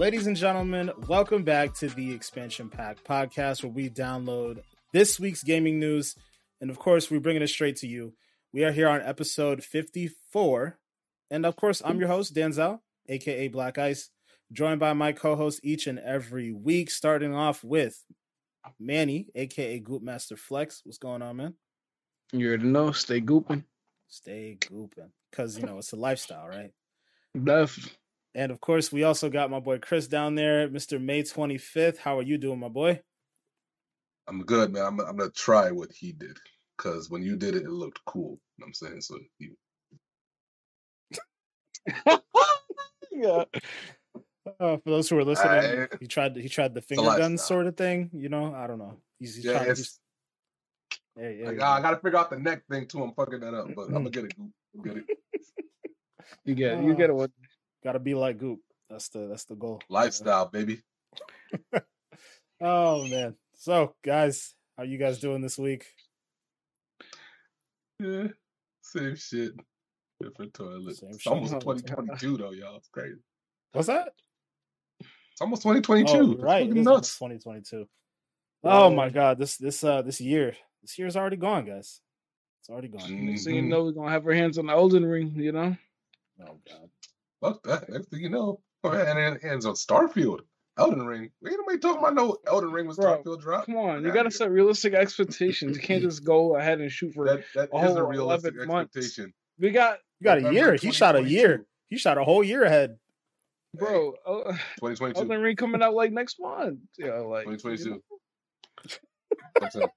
Ladies and gentlemen, welcome back to the Expansion Pack podcast where we download this week's gaming news. And of course, we're bringing it straight to you. We are here on episode 54. And of course, I'm your host, Danzel, aka Black Ice, joined by my co host each and every week, starting off with Manny, aka Goop Master Flex. What's going on, man? You already know, stay gooping. Stay gooping. Because, you know, it's a lifestyle, right? Definitely. And of course, we also got my boy Chris down there, Mr. May 25th. How are you doing, my boy? I'm good, man. I'm, I'm gonna try what he did because when you did it, it looked cool. You know what I'm saying so. You... yeah. Uh, for those who are listening, I, he tried he tried the finger gun sort of thing. You know, I don't know. He's, he's yeah, it's, yeah, yeah, like, I gotta figure out the neck thing too. I'm fucking that up, but I'm gonna get it. Get it. you get it. You get it. What Got to be like Goop. That's the that's the goal. Lifestyle, baby. oh man. So guys, how you guys doing this week? Yeah, same shit. Different toilet. Same it's almost 2022 though, y'all. It's crazy. What's that? It's almost 2022. Oh, right. It's nuts. 2022. Oh my god, this this uh this year. This year's already gone, guys. It's already gone. Mm-hmm. So you know we're gonna have our hands on the Elden Ring, you know? Oh god. Fuck that. Next thing you know, and it ends on Starfield. Elden Ring. We Ain't nobody talking about no Elden Ring was with Starfield drop. Come on, you got to set realistic expectations. You can't just go ahead and shoot for that. That a is a realistic expectation. Months. We got you got a year. He shot a year. He shot a whole year ahead. Bro, uh, 2022. Elden Ring coming out like next month. Yeah, like 2022. You know?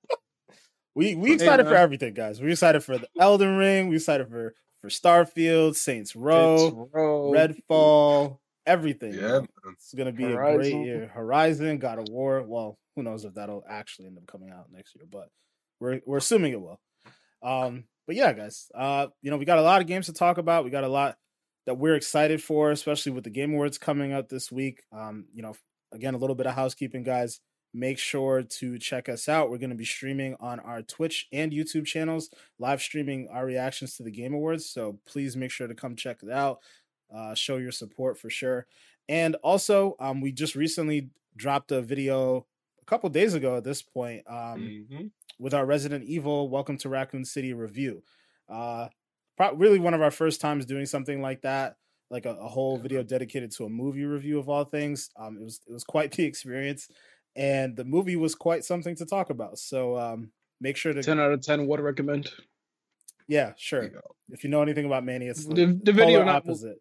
we we excited hey, for everything, guys. We excited for the Elden Ring. We excited for for Starfield, Saints Row, Saints Row. Redfall, everything. Yeah, it's gonna be Horizon. a great year. Horizon, God of War. Well, who knows if that'll actually end up coming out next year, but we're we're assuming it will. Um, but yeah, guys, uh, you know, we got a lot of games to talk about. We got a lot that we're excited for, especially with the Game Awards coming up this week. Um, you know, again, a little bit of housekeeping, guys make sure to check us out. We're going to be streaming on our Twitch and YouTube channels, live streaming our reactions to the Game Awards. So please make sure to come check it out. Uh, show your support for sure. And also, um, we just recently dropped a video a couple days ago at this point um, mm-hmm. with our Resident Evil Welcome to Raccoon City review. Uh, pro- really one of our first times doing something like that like a, a, whole video dedicated to a movie review of all things. Um, it was it was quite the experience and the movie was quite something to talk about. So um, make sure to ten out of ten. Would recommend. Yeah, sure. You if you know anything about Mania, it's the, the, the video opposite.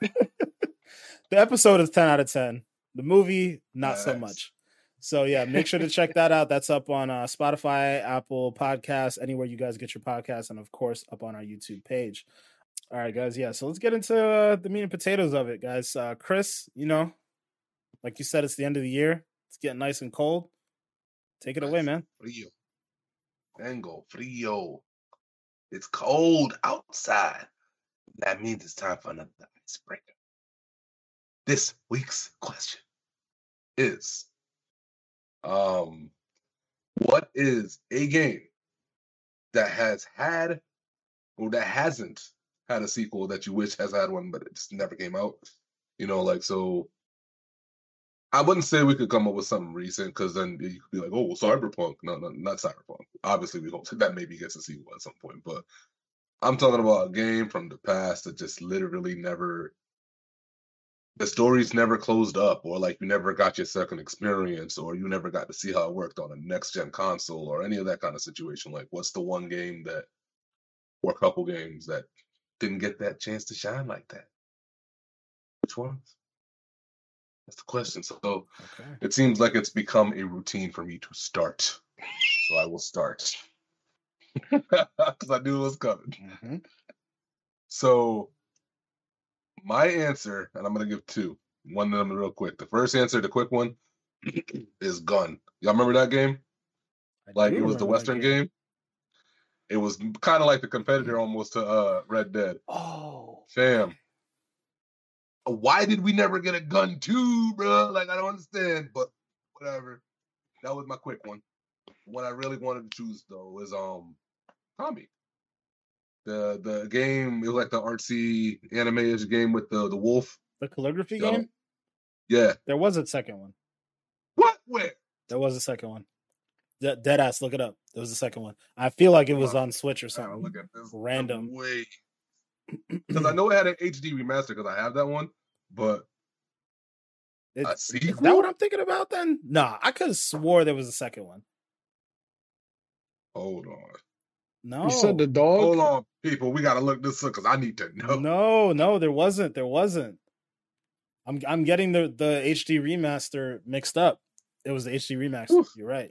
the episode is ten out of ten. The movie, not so much. So yeah, make sure to check that out. That's up on uh, Spotify, Apple Podcasts, anywhere you guys get your podcasts, and of course up on our YouTube page. All right, guys. Yeah, so let's get into uh, the meat and potatoes of it, guys. Uh, Chris, you know, like you said, it's the end of the year. It's getting nice and cold. Take it nice. away, man. Frio. Vengo, frio. It's cold outside. That means it's time for another icebreaker. This week's question is um what is a game that has had or that hasn't had a sequel that you wish has had one but it just never came out? You know, like so I wouldn't say we could come up with something recent because then you could be like, oh, well, Cyberpunk. No, no, not Cyberpunk. Obviously, we hope that maybe gets a sequel at some point. But I'm talking about a game from the past that just literally never, the story's never closed up, or like you never got your second experience, or you never got to see how it worked on a next gen console, or any of that kind of situation. Like, what's the one game that, or a couple games that didn't get that chance to shine like that? Which ones? That's the question. So okay. it seems like it's become a routine for me to start. So I will start. Because I knew it was coming. Mm-hmm. So my answer, and I'm gonna give two. One of them real quick. The first answer, the quick one, is Gun. Y'all remember that game? I like it was the Western game. game. It was kind of like the competitor almost to uh Red Dead. Oh, fam why did we never get a gun too, bro? Like I don't understand, but whatever. That was my quick one. What I really wanted to choose though is um Tommy. The the game it was like the artsy anime is a game with the the wolf. The calligraphy game. Yeah. There was a second one. What? Where? There was a second one. De- dead ass, look it up. There was a second one. I feel like it was on Switch or something. look at this. Random. Wait. Because I know it had an HD remaster because I have that one, but It- a is that what I'm thinking about then? Nah, I could have swore there was a second one. hold on. No. You said the dog. Hold on, people. We gotta look this up because I need to know. No, no, there wasn't. There wasn't. I'm I'm getting the the HD remaster mixed up. It was the HD remaster. Oof. You're right.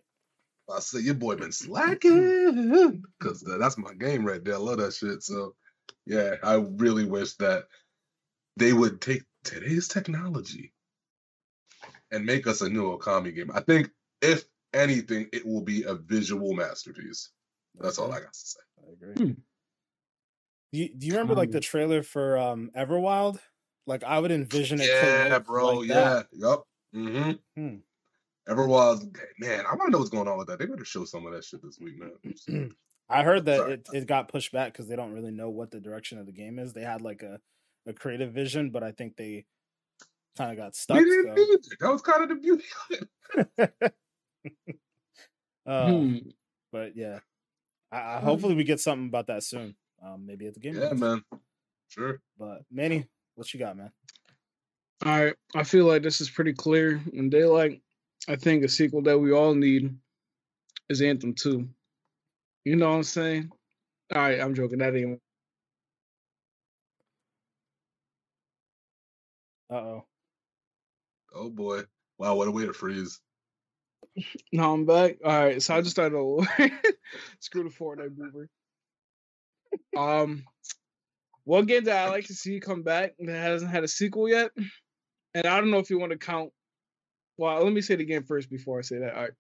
I say your boy been slacking because that's my game right there. I love that shit. So yeah, I really wish that they would take today's technology and make us a new Okami game. I think if anything, it will be a visual masterpiece. That's all I got to say. I agree. Hmm. Do you, do you remember like the trailer for um Everwild? Like I would envision it. Yeah, bro. like yeah. that. Yup. Mm-hmm. Hmm. Everwild, man, I want to know what's going on with that. They better show some of that shit this week, man. I heard that Sorry. it, it got pushed back because they don't really know what the direction of the game is. They had like a, a creative vision, but I think they kind of got stuck. we didn't so- That was kind of the beauty of it. uh, Hmm. But yeah, I, I, hopefully we get something about that soon. Um, maybe at the game. Yeah, Awards. man. Sure. But Manny, what you got, man? All right, I feel like this is pretty clear. In daylight, I think a sequel that we all need is Anthem Two. You know what I'm saying? All right, I'm joking. That ain't. Uh oh. Oh boy. Wow, what a way to freeze. No, I'm back. All right, so I just started. Screw the Fortnite boomer. Um, one game that I like to see come back that hasn't had a sequel yet, and I don't know if you want to count. Well, let me say it again first before I say that. All right,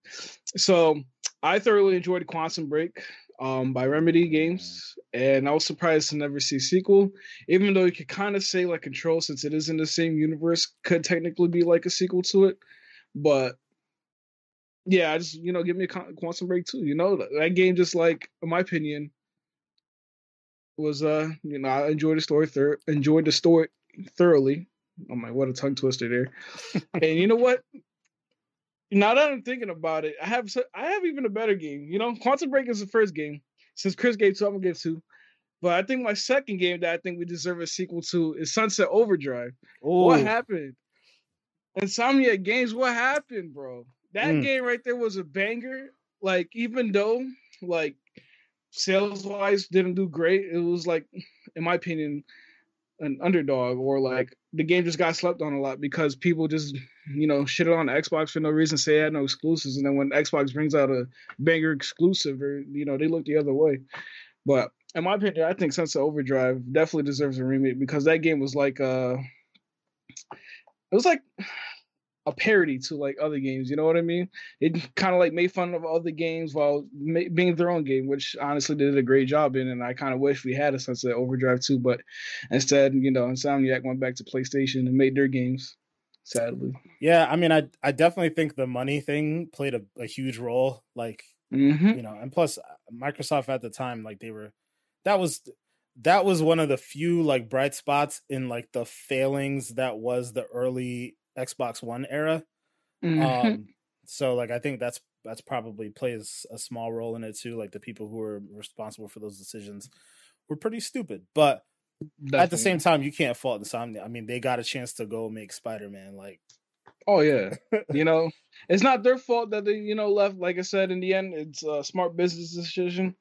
so I thoroughly enjoyed Quantum Break um, by Remedy Games, and I was surprised to never see sequel. Even though you could kind of say like Control, since it is in the same universe, could technically be like a sequel to it, but yeah, I just you know give me a Quantum Break too. You know that, game just like in my opinion was uh you know I enjoyed the story thir- enjoyed the story thoroughly. Oh my, what a tongue twister there! and you know what? Now that I'm thinking about it, I have I have even a better game. You know, Quantum Break is the first game. Since Chris gave two, I'm gonna give two. But I think my second game that I think we deserve a sequel to is Sunset Overdrive. What happened? Insomniac Games, what happened, bro? That Mm. game right there was a banger. Like, even though like sales wise didn't do great, it was like, in my opinion, an underdog or like the game just got slept on a lot because people just you know shitted on Xbox for no reason, say it had no exclusives, and then when Xbox brings out a banger exclusive, or you know they look the other way. But in my opinion, I think Sunset Overdrive definitely deserves a remake because that game was like uh it was like a parody to like other games. You know what I mean? It kind of like made fun of other games while ma- being their own game, which honestly did a great job in. And I kind of wish we had a Sunset Overdrive too, but instead, you know, Insomniac went back to PlayStation and made their games. Sadly, Yeah, I mean, I I definitely think the money thing played a, a huge role. Like hmm you know, and plus Microsoft at the time, like they were, that was that was one of the few like bright spots in like the failings that was the early Xbox One era. Mm-hmm. Um, so like I think that's that's probably plays a small role in it too. Like the people who were responsible for those decisions were pretty stupid, but at the same time, you can't fault Insomniac. I mean, they got a chance to go make Spider Man. Like, Oh yeah, you know, it's not their fault that they you know left. Like I said, in the end, it's a smart business decision.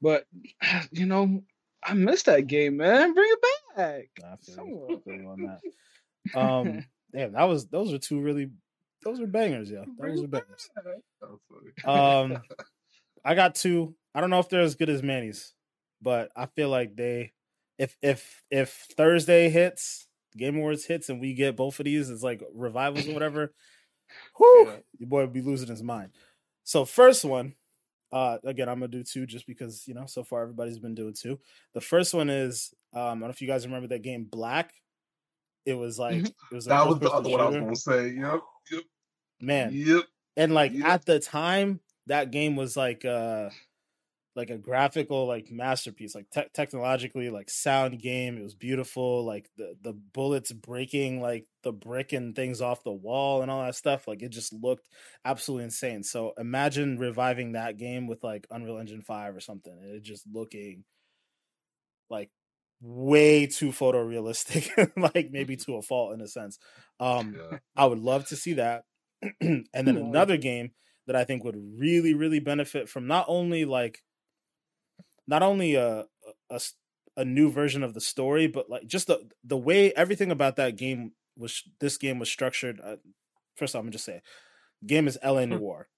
But you know, I miss that game, man. Bring it back. I feel, Come you, on. I feel on that. Um, damn, that was those are two really, those are bangers, yeah. Those it were bangers. That. Um, I got two. I don't know if they're as good as Manny's, but I feel like they, if if if Thursday hits, Game Awards hits, and we get both of these as like revivals or whatever, whoo, Yeah. your boy would be losing his mind. So first one, uh, again, I'm gonna do two just because you know so far everybody's been doing two. The first one is um, I don't know if you guys remember that game Black. It was like Mhm. it was that was the first-person other one I was gonna say. Yep. Yep. man Yep. and like Yep. at the time that game was like uh like a graphical like masterpiece like te- technologically like sound game it was beautiful like the the bullets breaking like the brick and things off the wall and all that stuff like it just looked absolutely insane so imagine reviving that game with like unreal engine 5 or something and it just looking like way too photorealistic like maybe to a fault in a sense um yeah. i would love to see that and then another game that i think would really really benefit from not only like not only a, a a new version of the story, but like just the the way everything about that game was this game was structured. Uh, first, off, I'm gonna just say, game is LA hmm. Noire.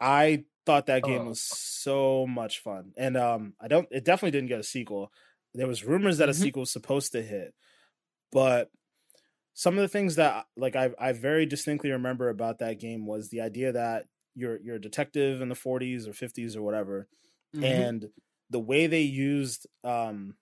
I thought that game oh. was so much fun, and um, I don't. It definitely didn't get a sequel. There was rumors that a mm-hmm. sequel was supposed to hit, but some of the things that like I I very distinctly remember about that game was the idea that you're you're a detective in the 40s or 50s or whatever mm-hmm. and the way they used um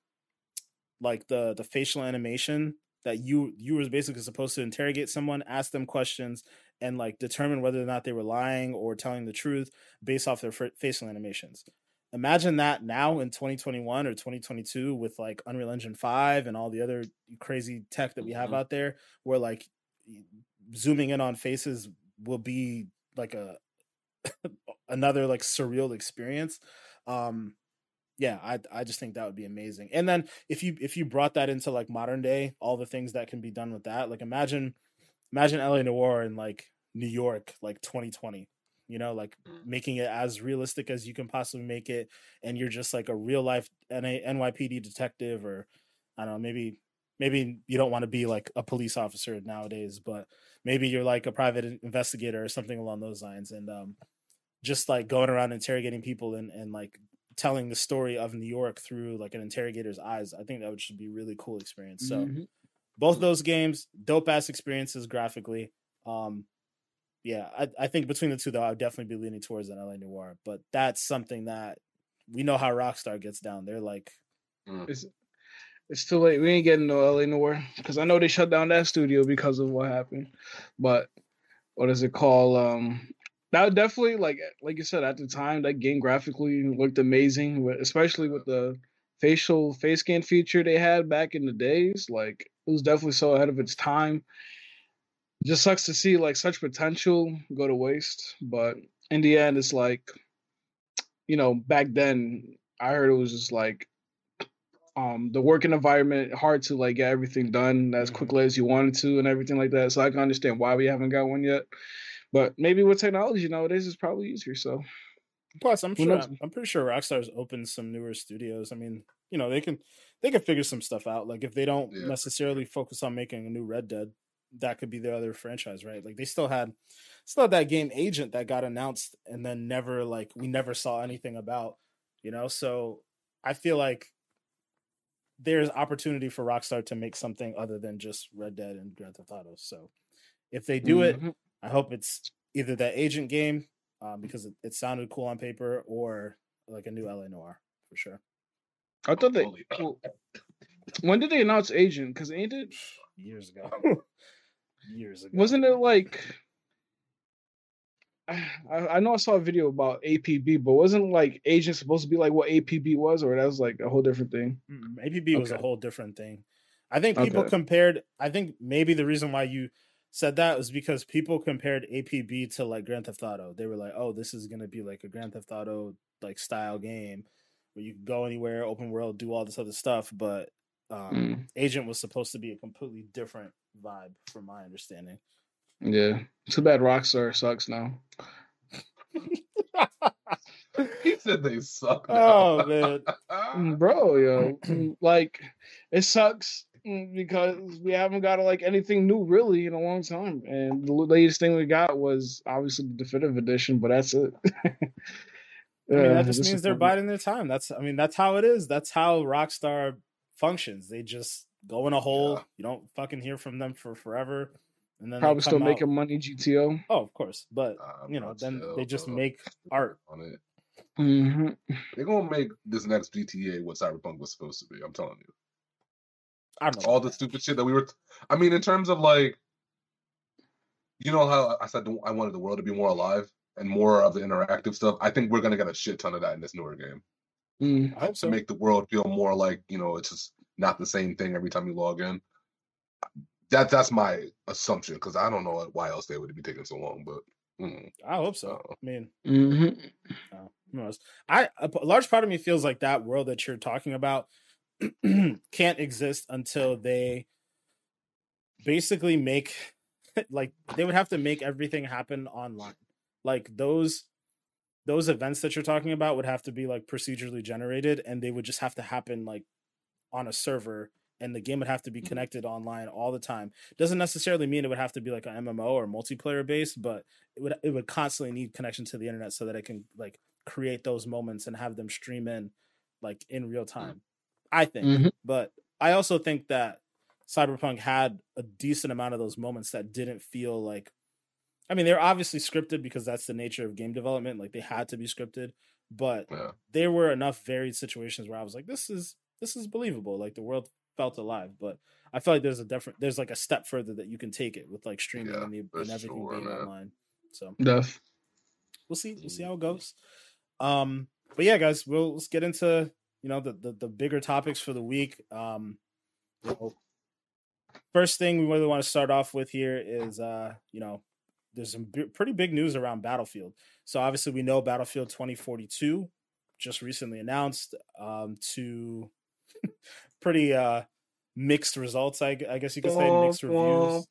like the the facial animation that you you were basically supposed to interrogate someone ask them questions and like determine whether or not they were lying or telling the truth based off their facial animations imagine that now in 2021 or 2022 with like unreal engine 5 and all the other crazy tech that we have mm-hmm. out there where like zooming in on faces will be like a another like surreal experience um yeah i i just think that would be amazing and then if you if you brought that into like modern day all the things that can be done with that like imagine imagine la noire in like new york like 2020 you know like mm. making it as realistic as you can possibly make it and you're just like a real life NYPD detective or I don't know maybe maybe you don't want to be like a police officer nowadays but maybe you're like a private investigator or something along those lines and um just like going around interrogating people and, and like telling the story of New York through like an interrogator's eyes. I think that would should be really cool experience. So mm-hmm. both those games, dope ass experiences graphically. Um yeah, I, I think between the two though, I would definitely be leaning towards an LA Noire. But that's something that we know how Rockstar gets down. They're like mm. it's, it's too late. We ain't getting no LA Noire because I know they shut down that studio because of what happened. But what is it called? Um that definitely like like you said at the time that game graphically looked amazing, especially with the facial face scan feature they had back in the days. Like it was definitely so ahead of its time. Just sucks to see like such potential go to waste, but in the end, it's like you know back then I heard it was just like um the working environment hard to like get everything done as mm-hmm. quickly as you wanted to and everything like that. So I can understand why we haven't got one yet. But maybe with technology nowadays, it's probably easier. So, plus, I'm sure I'm, I'm pretty sure Rockstar's opened some newer studios. I mean, you know, they can they can figure some stuff out. Like if they don't yeah. necessarily focus on making a new Red Dead, that could be their other franchise, right? Like they still had still had that game Agent that got announced and then never like we never saw anything about, you know. So I feel like there's opportunity for Rockstar to make something other than just Red Dead and Grand Theft Auto. So if they do mm-hmm. it, I hope it's either that agent game um, because it, it, sounded cool on paper, or like a new LA Noire for sure. I thought they. Well, when did they announce Agent? Because ain't it years ago? years ago. Wasn't it like? I, I know I saw a video about APB, but wasn't like Agent supposed to be like what APB was, or that was like a whole different thing? APB okay. was a whole different thing. I think people okay. compared. I think maybe the reason why you said that was because people compared APB to like Grand Theft Auto. They were like, "Oh, this is gonna be like a Grand Theft Auto like style game where you can go anywhere, open world, do all this other stuff." But um, mm. Agent was supposed to be a completely different vibe, from my understanding. Yeah, too bad Rockstar sucks now. he said they suck. Now. Oh man, mm, bro, yo, mm, like it sucks Mm, because we haven't got like anything new really in a long time. And the latest thing we got was obviously the definitive edition, but that's it. I mean, that just means they're biding their time. That's, I mean, that's how it is. That's how Rockstar functions. They just go in a hole. Yeah. You don't fucking hear from them for forever. And then probably still out. making money GTO. Oh, of course, but uh, you know, then they just make art on it. Mm-hmm. They're gonna make this next GTA what Cyberpunk was supposed to be. I'm telling you. I don't know. All the stupid shit that we were. T- I mean, in terms of like, you know how I said I wanted the world to be more alive. and more of the interactive stuff, I think we're gonna get a shit ton of that in this newer game. Mm. I hope To make the world feel more like you know, it's just not the same thing every time you log in. That that's my assumption because I don't know why else they would be taking so long, but mm, I hope so. Uh-oh. I mean, hmm uh, who knows? I a p- large part of me feels like that world that you're talking about can't exist until they basically make like they would have to make everything happen online. Like those those events that you're talking about would have to be like procedurally generated and they would just have to happen like on a server and the game would have to be Mhm. connected online all the time. Doesn't necessarily mean it would have to be like an MMO or multiplayer based, but it would it would constantly need connection to the internet so that it can like create those moments and have them stream in like in real time. I think. Mhm. But I also think that Cyberpunk had a decent amount of those moments that didn't feel like I mean, they're obviously scripted because that's the nature of game development. Like they had to be scripted, but yeah, there were enough varied situations where I was like, this is this is believable. Like the world felt alive. But I feel like there's a different there's like a step further that you can take it with like streaming Yeah, and, the, and everything sure, being man. online. So Def. we'll see we'll see how it goes. Um but yeah, guys, we'll let's get into you know the the, the bigger topics for the week. Um you know, first thing we really want to start off with here is uh you know there's some b- pretty big news around Battlefield. So obviously we know Battlefield 2042 just recently announced um to pretty uh mixed results I, I guess you could say mixed reviews.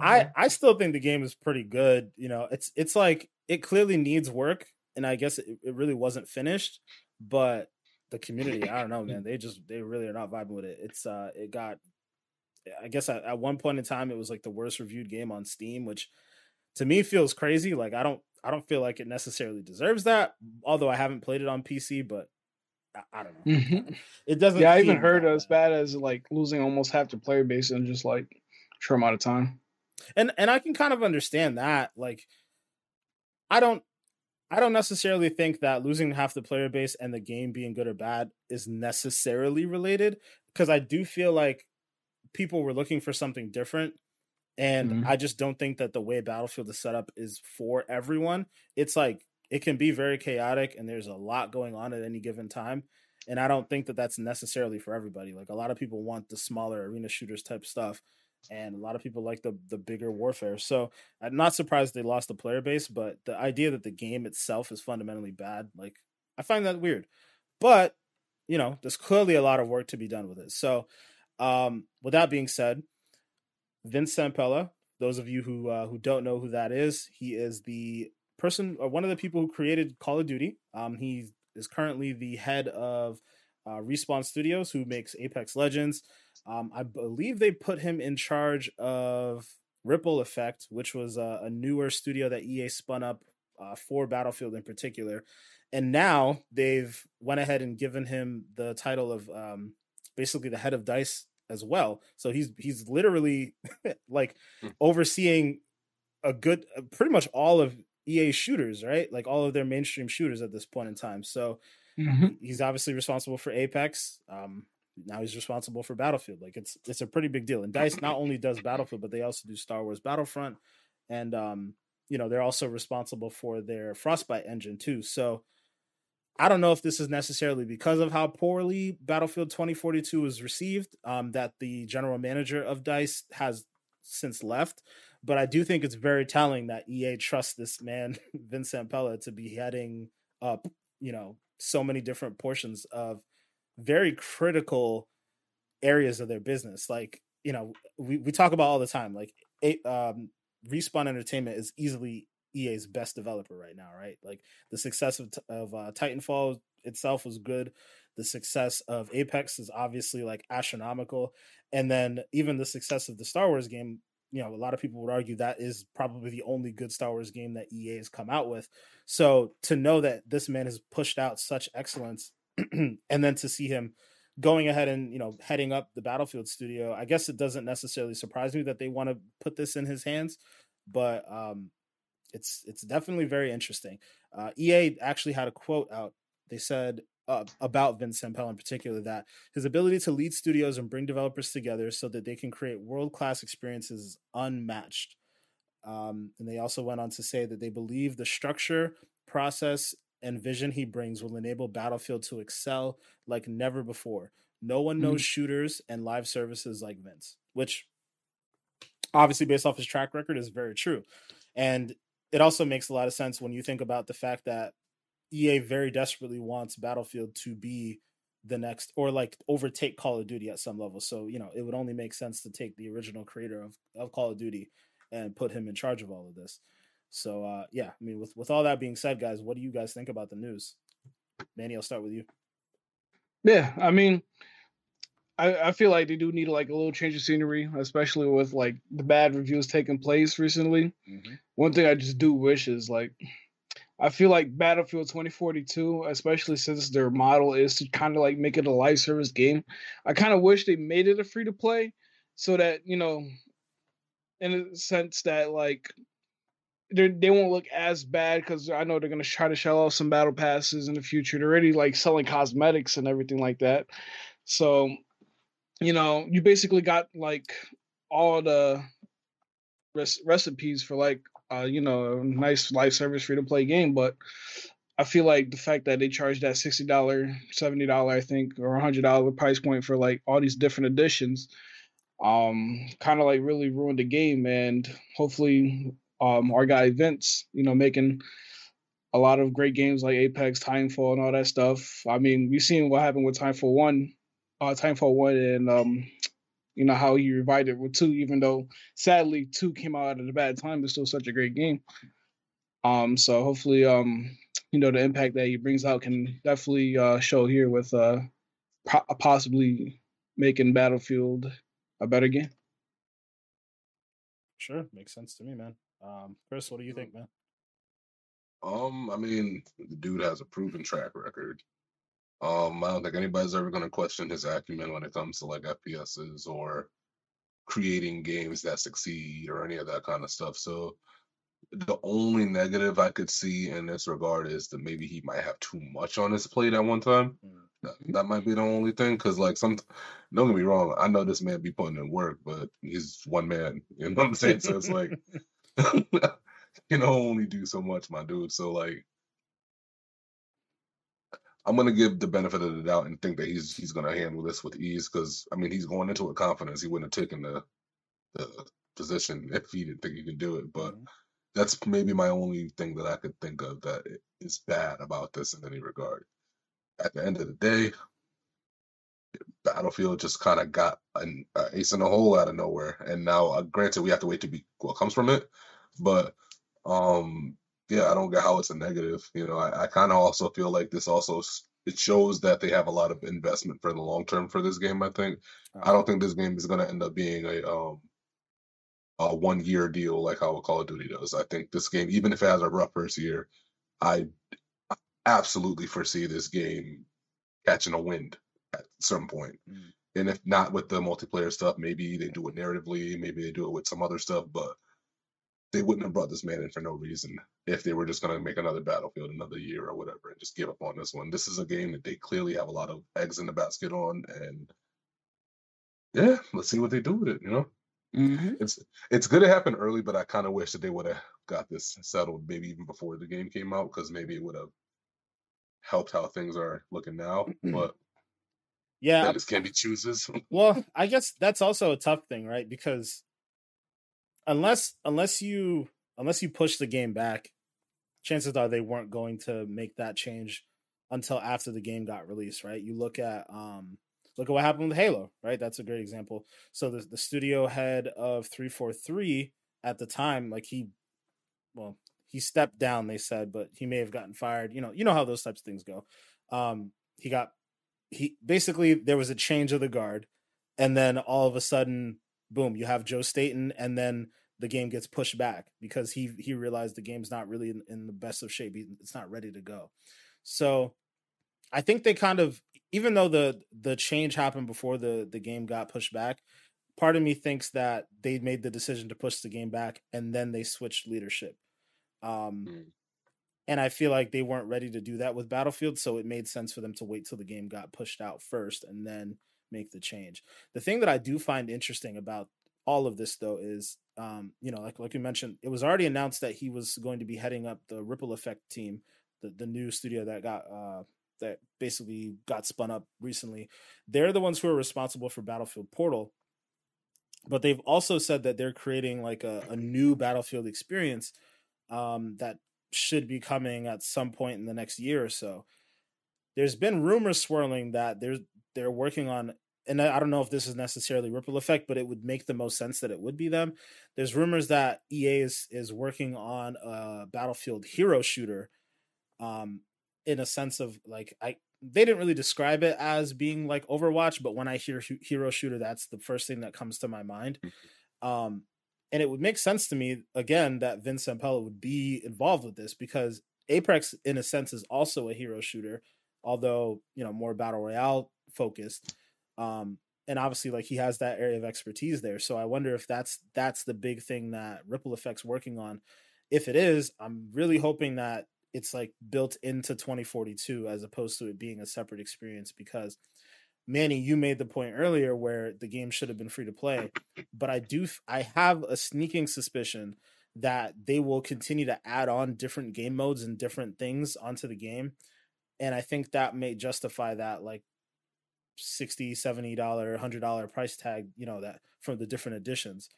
I I still think the game is pretty good. You know, it's it's like it clearly needs work, and I guess it, it really wasn't finished. But the community, I don't know, man. They just they really are not vibing with it. It's uh, it got. I guess at, at one point in time, it was like the worst reviewed game on Steam, which to me feels crazy. Like I don't I don't feel like it necessarily deserves that. Although I haven't played it on PC, but I, I don't know. Mhm. It doesn't. Yeah, I even heard as bad as like losing almost half the player base in just like short amount of time. and and I can kind of understand that. Like, I don't, I don't necessarily think that losing half the player base and the game being good or bad is necessarily related because I do feel like people were looking for something different, and Mhm. I just don't think that the way Battlefield is set up is for everyone. It's like it can be very chaotic, and there's a lot going on at any given time. And I don't think that that's necessarily for everybody. Like a lot of people want the smaller arena shooters type stuff, and a lot of people like the the bigger warfare. So I'm not surprised they lost the player base, but the idea that the game itself is fundamentally bad, like I find that weird. But you know, there's clearly a lot of work to be done with it. So, um, with that being said, Vince Zampella. Those of you who uh, who don't know who that is, he is the person or one of the people who created Call of Duty. Um, he is currently the head of uh, Respawn Studios, who makes Apex Legends. Um, I believe they put him in charge of Ripple Effect, which was a, a newer studio that EA spun up uh, for Battlefield in particular. And now they've went ahead and given him the title of um, basically the head of Dice as well. So he's he's literally like Hmm. overseeing a good, uh, pretty much all of EA shooters, right? Like all of their mainstream shooters at this point in time. So Mhm. he's obviously responsible for Apex. Um, now he's responsible for Battlefield. Like it's it's a pretty big deal. And Dice not only does Battlefield, but they also do Star Wars Battlefront, and um, you know they're also responsible for their Frostbite engine too. So I don't know if this is necessarily because of how poorly Battlefield 2042 was received um, that the general manager of Dice has since left. But I do think it's very telling that EA trusts this man, Vince Zampella, to be heading up, you know, so many different portions of very critical areas of their business. Like, you know, we, we talk about all the time, like um, Respawn Entertainment is easily EA's best developer right now, right? Like the success of, of uh, Titanfall itself was good. The success of Apex is obviously like astronomical. And then even the success of the Star Wars game, you know, a lot of people would argue that is probably the only good Star Wars game that EA has come out with. So to know that this man has pushed out such excellence and then to see him going ahead and, you know, heading up the Battlefield studio, I guess it doesn't necessarily surprise me that they want to put this in his hands, but um it's it's definitely very interesting. Uh, EA actually had a quote out. They said uh, about Vince Zampella in particular that his ability to lead studios and bring developers together so that they can create world class experiences is unmatched. Um, and they also went on to say that they believe the structure, process, and vision he brings will enable Battlefield to excel like never before. No one knows mm-hmm. shooters and live services like Vince, which obviously, based off his track record, is very true. And it also makes a lot of sense when you think about the fact that EA very desperately wants Battlefield to be the next or like overtake Call of Duty at some level. So, you know, it would only make sense to take the original creator of, of Call of Duty and put him in charge of all of this. So uh yeah, I mean with with all that being said, guys, what do you guys think about the news? Manny, I'll start with you. Yeah, I mean, I, I feel like they do need like a little change of scenery, especially with like the bad reviews taking place recently. Mm-hmm. One thing I just do wish is like I feel like Battlefield 2042, especially since their model is to kind of like make it a live service game, I kind of wish they made it a free to play so that, you know, in a sense that like they they won't look as bad because I know they're gonna try to shell out some battle passes in the future. They're already like selling cosmetics and everything like that. So, you know, you basically got like all the res- recipes for like uh, you know, a nice live service free to play game. But I feel like the fact that they charge that sixty dollar, seventy dollar, I think, or hundred dollar price point for like all these different editions, um, kind of like really ruined the game. And hopefully, um, our guy Vince, you know, making a lot of great games like Apex, Titanfall, and all that stuff. I mean, we've seen what happened with Titanfall One, uh, Titanfall One, and um, you know how he revived it with two, even though sadly two came out at a bad time, but still such a great game. Um, so hopefully, um, you know, the impact that he brings out can definitely uh, show here with uh, po- possibly making Battlefield a better game. Sure, makes sense to me, man. Um, Chris, what do you think, man? Um, I mean, the dude has a proven track record. Um, I don't think anybody's ever going to question his acumen when it comes to like FPSs or creating games that succeed or any of that kind of stuff. So the only negative I could see in this regard is that maybe he might have too much on his plate at one time. Mm. That, that might be the only thing. Cause like some, don't get me wrong, I know this man be putting in work, but he's one man. You know what I'm saying? So it's like, you can only do so much, my dude. So like, I'm gonna give the benefit of the doubt and think that he's he's gonna handle this with ease because I mean he's going into it confidence. He wouldn't have taken the the position if he didn't think he could do it. But mm-hmm. that's maybe my only thing that I could think of that is bad about this in any regard. At the end of the day, Battlefield just kind of got an uh, ace in the hole out of nowhere, and now uh, granted we have to wait to be what comes from it, but um yeah, I don't get how it's a negative. You know, I, I kind of also feel like this also it shows that they have a lot of investment for the long term for this game. I think I don't think this game is going to end up being a um a one year deal like how Call of Duty does. I think this game, even if it has a rough first year, I absolutely foresee this game catching a wind at some point. Mm. And if not with the multiplayer stuff, maybe they do it narratively, maybe they do it with some other stuff, but they wouldn't have brought this man in for no reason if they were just going to make another battlefield another year or whatever and just give up on this one. This is a game that they clearly have a lot of eggs in the basket on, and yeah, let's see what they do with it. You know, mm-hmm. it's it's good to happen early, but I kind of wish that they would have got this settled maybe even before the game came out because maybe it would have helped how things are looking now. But yeah, this can be chooses. well, I guess that's also a tough thing, right? Because unless unless you unless you push the game back, chances are they weren't going to make that change until after the game got released, right? You look at um look at what happened with Halo, right? That's a great example. So the the studio head of 343 at the time, like he well, he stepped down, they said, but he may have gotten fired. You know, you know how those types of things go. Um he got he basically there was a change of the guard and then all of a sudden boom, you have Joe Staten, and then the game gets pushed back because he he realized the game's not really in, in the best of shape. It's not ready to go. So I think they kind of, even though the the change happened before the the game got pushed back, part of me thinks that they made the decision to push the game back and then they switched leadership. Um, mm. And I feel like they weren't ready to do that with Battlefield, so it made sense for them to wait till the game got pushed out first and then make the change. The thing that I do find interesting about all of this though is um, you know, like like you mentioned, it was already announced that he was going to be heading up the Ripple Effect team, the the new studio that got uh that basically got spun up recently. They're the ones who are responsible for Battlefield Portal. But they've also said that they're creating like a, a new Battlefield experience um, that should be coming at some point in the next year or so. There's been rumors swirling that there's they're working on and I don't know if this is necessarily ripple effect, but it would make the most sense that it would be them. There's rumors that EA is is working on a Battlefield hero shooter, um, in a sense of like I they didn't really describe it as being like Overwatch, but when I hear hero shooter, that's the first thing that comes to my mind. Mm-hmm. Um, and it would make sense to me again that Vince Zampella would be involved with this because Apex, in a sense, is also a hero shooter, although you know more battle royale focused um, and obviously like he has that area of expertise there. So I wonder if that's that's the big thing that Ripple Effect's working on. If it is, I'm really hoping that it's like built into 2042 as opposed to it being a separate experience because Manny, you made the point earlier where the game should have been free to play, but I do I have a sneaking suspicion that they will continue to add on different game modes and different things onto the game and I think that may justify that like 60 70 dollar 100 dollar price tag you know that for the different editions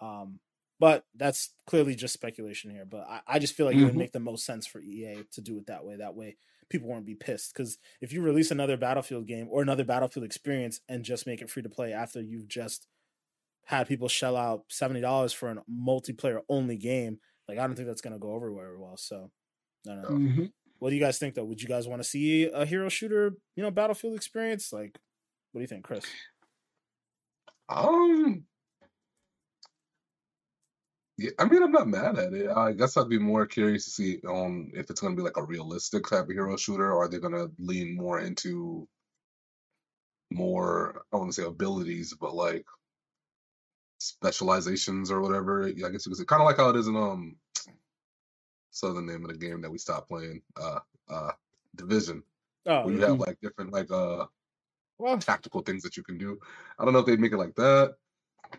um but that's clearly just speculation here but i, I just feel like mm-hmm. it would mm-hmm. make the most sense for ea to do it that way that way people won't be pissed because if you release another battlefield game or another battlefield experience and just make it free to play after you've just had people shell out $70 for a multiplayer only game like i don't think that's going to go over very well so i don't know mm-hmm. What do you guys think though? Would you guys want to see a hero shooter, you know, battlefield experience? Like, what do you think, Chris? Um, yeah, I mean, I'm not mad at it. I guess I'd be more curious to see um if it's gonna be like a realistic type of hero shooter, or are they gonna lean more into more I want to say abilities, but like specializations or whatever. I guess you could say kind of like how it is in um so the name of the game that we stopped playing, uh, uh, Division. Oh, where you have like different like uh well, tactical things that you can do. I don't know if they'd make it like that,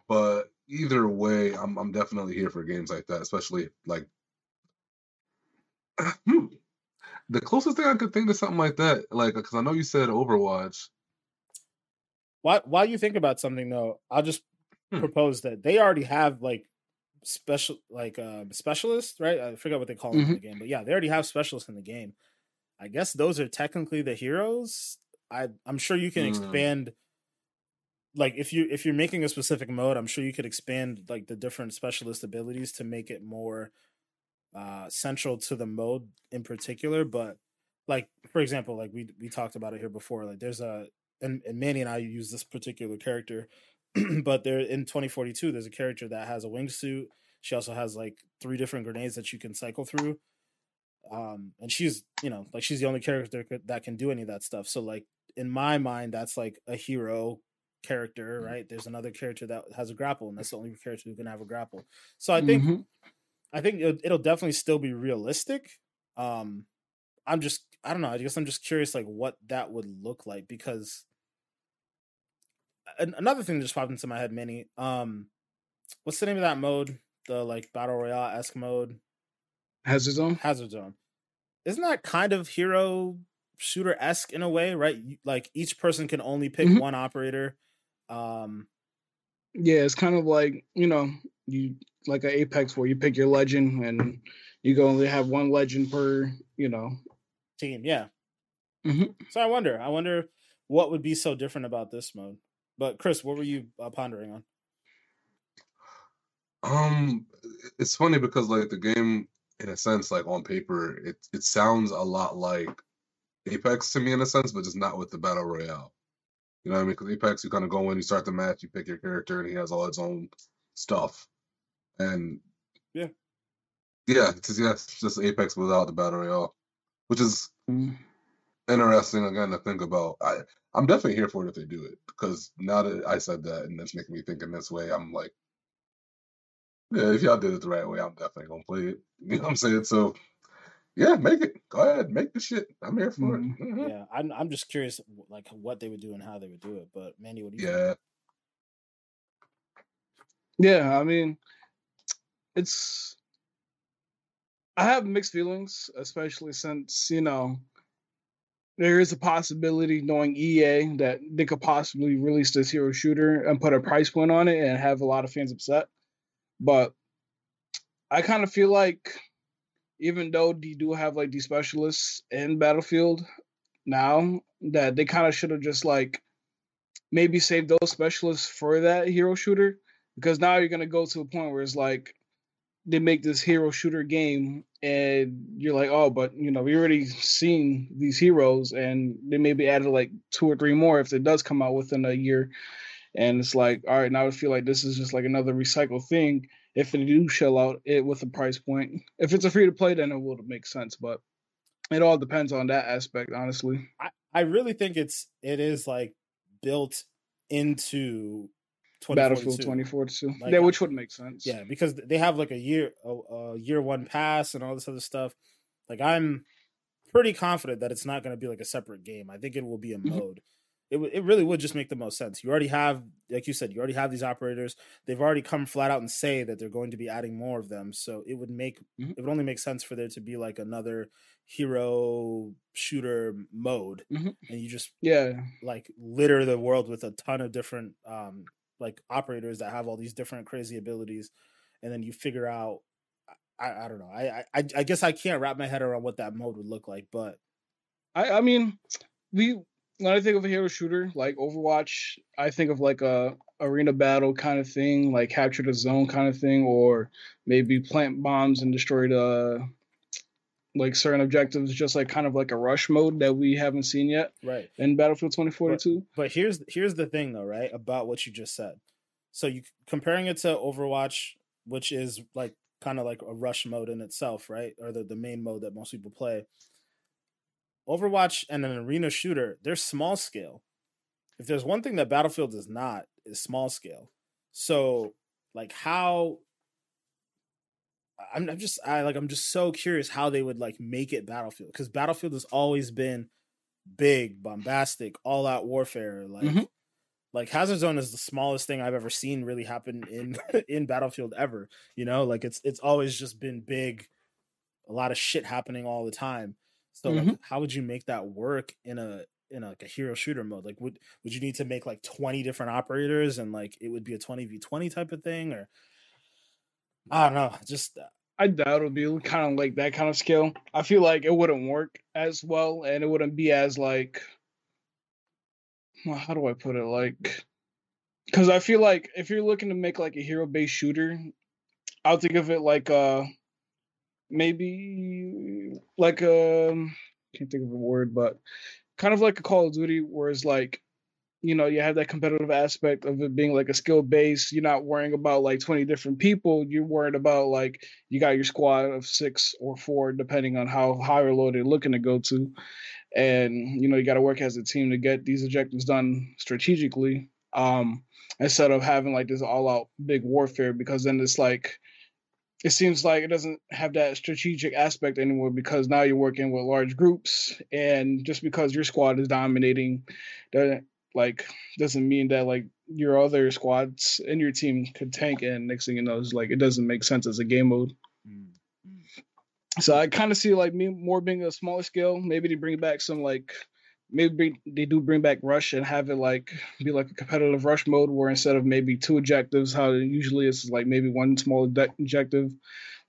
but either way, I'm I'm definitely here for games like that, especially like hmm, the closest thing I could think to something like that, like because I know you said Overwatch. While while you think about something though, I'll just hmm. propose that they already have like special like uh specialists, right? I forget what they call them mm-hmm. in the game, but yeah, they already have specialists in the game. I guess those are technically the heroes. I I'm sure you can mm. expand like if you if you're making a specific mode, I'm sure you could expand like the different specialist abilities to make it more uh central to the mode in particular, but like for example, like we we talked about it here before, like there's a and, and Manny and I use this particular character but there in 2042 there's a character that has a wingsuit. She also has like three different grenades that you can cycle through. Um and she's you know like she's the only character that can do any of that stuff. So like in my mind that's like a hero character mm. right? There's another character that has a grapple and that's the only character who can have a grapple. So i think mm-hmm. i think it'll, it'll definitely still be realistic. Um i'm just i don't know i guess i'm just curious like what that would look like because another thing that just popped into my head, Manny. Um, what's the name of that mode? The like battle royale esque mode. Hazard Zone. Hazard Zone. Isn't that kind of hero shooter esque in a way, right? Like each person can only pick mm-hmm. one operator. Um, yeah, it's kind of like you know you like an Apex where you pick your legend and you go only have one legend per you know team. Yeah. Mm-hmm. So I wonder. I wonder what would be so different about this mode. But Chris, what were you uh, pondering on? Um, it's funny because like the game, in a sense, like on paper, it it sounds a lot like Apex to me in a sense, but just not with the battle royale. You know what I mean? Because Apex, you kind of go in, you start the match, you pick your character, and he has all his own stuff. And yeah, yeah, it's just, yeah, it's just Apex without the battle royale, which is. Interesting again to think about. I I'm definitely here for it if they do it because now that I said that and that's making me think in this way, I'm like, yeah, if y'all did it the right way, I'm definitely gonna play it. You know what I'm saying? So, yeah, make it. Go ahead, make the shit. I'm here for mm-hmm. it. Mm-hmm. Yeah, I'm. I'm just curious, like what they would do and how they would do it. But Manny, what do you? Yeah. Think? Yeah, I mean, it's I have mixed feelings, especially since you know there is a possibility, knowing EA, that they could possibly release this hero shooter and put a price point on it and have a lot of fans upset. But I kind of feel like even though they do have like these specialists in Battlefield now, that they kind of should have just like maybe saved those specialists for that hero shooter because now you're gonna go to a point where it's like they make this hero shooter game and you're like, oh, but you know, we already seen these heroes and they maybe added like two or three more if it does come out within a year. And it's like, all right, now I feel like this is just like another recycled thing. If they do shell out it with a price point, if it's a free to play, then it would make sense. But it all depends on that aspect, honestly. I, I really think it's it is like built into Battlefield 2042. Like, yeah, which would make sense. Yeah, because they have like a year a, a, year one pass and all this other stuff. Like I'm pretty confident that it's not going to be like a separate game. I think it will be a mm-hmm. mode. It w- it really would just make the most sense. You already have, like you said, you already have these operators. They've already come flat out and say that they're going to be adding more of them. So it would make mm-hmm. it would only make sense for there to be like another hero shooter mode, mm-hmm. and you just yeah like litter the world with a ton of different um like operators that have all these different crazy abilities, and then you figure out. I, I don't know. I, I I guess I can't wrap my head around what that mode would look like, but I I mean, we when I think of a hero shooter like Overwatch, I think of like a arena battle kind of thing, like capture the zone kind of thing, or maybe plant bombs and destroy the like certain objectives, just like kind of like a rush mode that we haven't seen yet, right? In Battlefield 2042. But, but here's here's the thing though, right? About what you just said. So you comparing it to Overwatch, which is like kind of like a rush mode in itself, right? Or the, the main mode that most people play. Overwatch and an arena shooter, they're small scale. If there's one thing that Battlefield is not, is small scale. So like how I'm, I'm just I like I'm just so curious how they would like make it Battlefield because Battlefield has always been big, bombastic, all out warfare. Like mm-hmm. like Hazard Zone is the smallest thing I've ever seen really happen in in Battlefield ever. You know, like it's it's always just been big, a lot of shit happening all the time. So mm-hmm. like, how would you make that work in a in a, like a hero shooter mode? Like would would you need to make like 20 different operators and like it would be a 20v20 type of thing or I don't know. Just uh I doubt it'll be kind of like that kind of skill. I feel like it wouldn't work as well, and it wouldn't be as like. How do I put it? Like, because I feel like if you're looking to make like a hero-based shooter, I'll think of it like uh maybe like um, can't think of a word, but kind of like a Call of Duty, where it's like you know you have that competitive aspect of it being like a skill base. You're not worrying about like 20 different people. You're worried about like you got your squad of six or four depending on how high or low they're looking to go to. And you know you got to work as a team to get these objectives done strategically um instead of having like this all out big warfare because then it's like it seems like it doesn't have that strategic aspect anymore because now you're working with large groups and just because your squad is dominating like doesn't mean that like your other squads in your team could tank and next thing you know is like it doesn't make sense as a game mode. Mm-hmm. so i kind of see like me more being a smaller scale maybe they bring back some like maybe they do bring back rush and have it like be like a competitive rush mode where instead of maybe two objectives how it usually is like maybe one small objective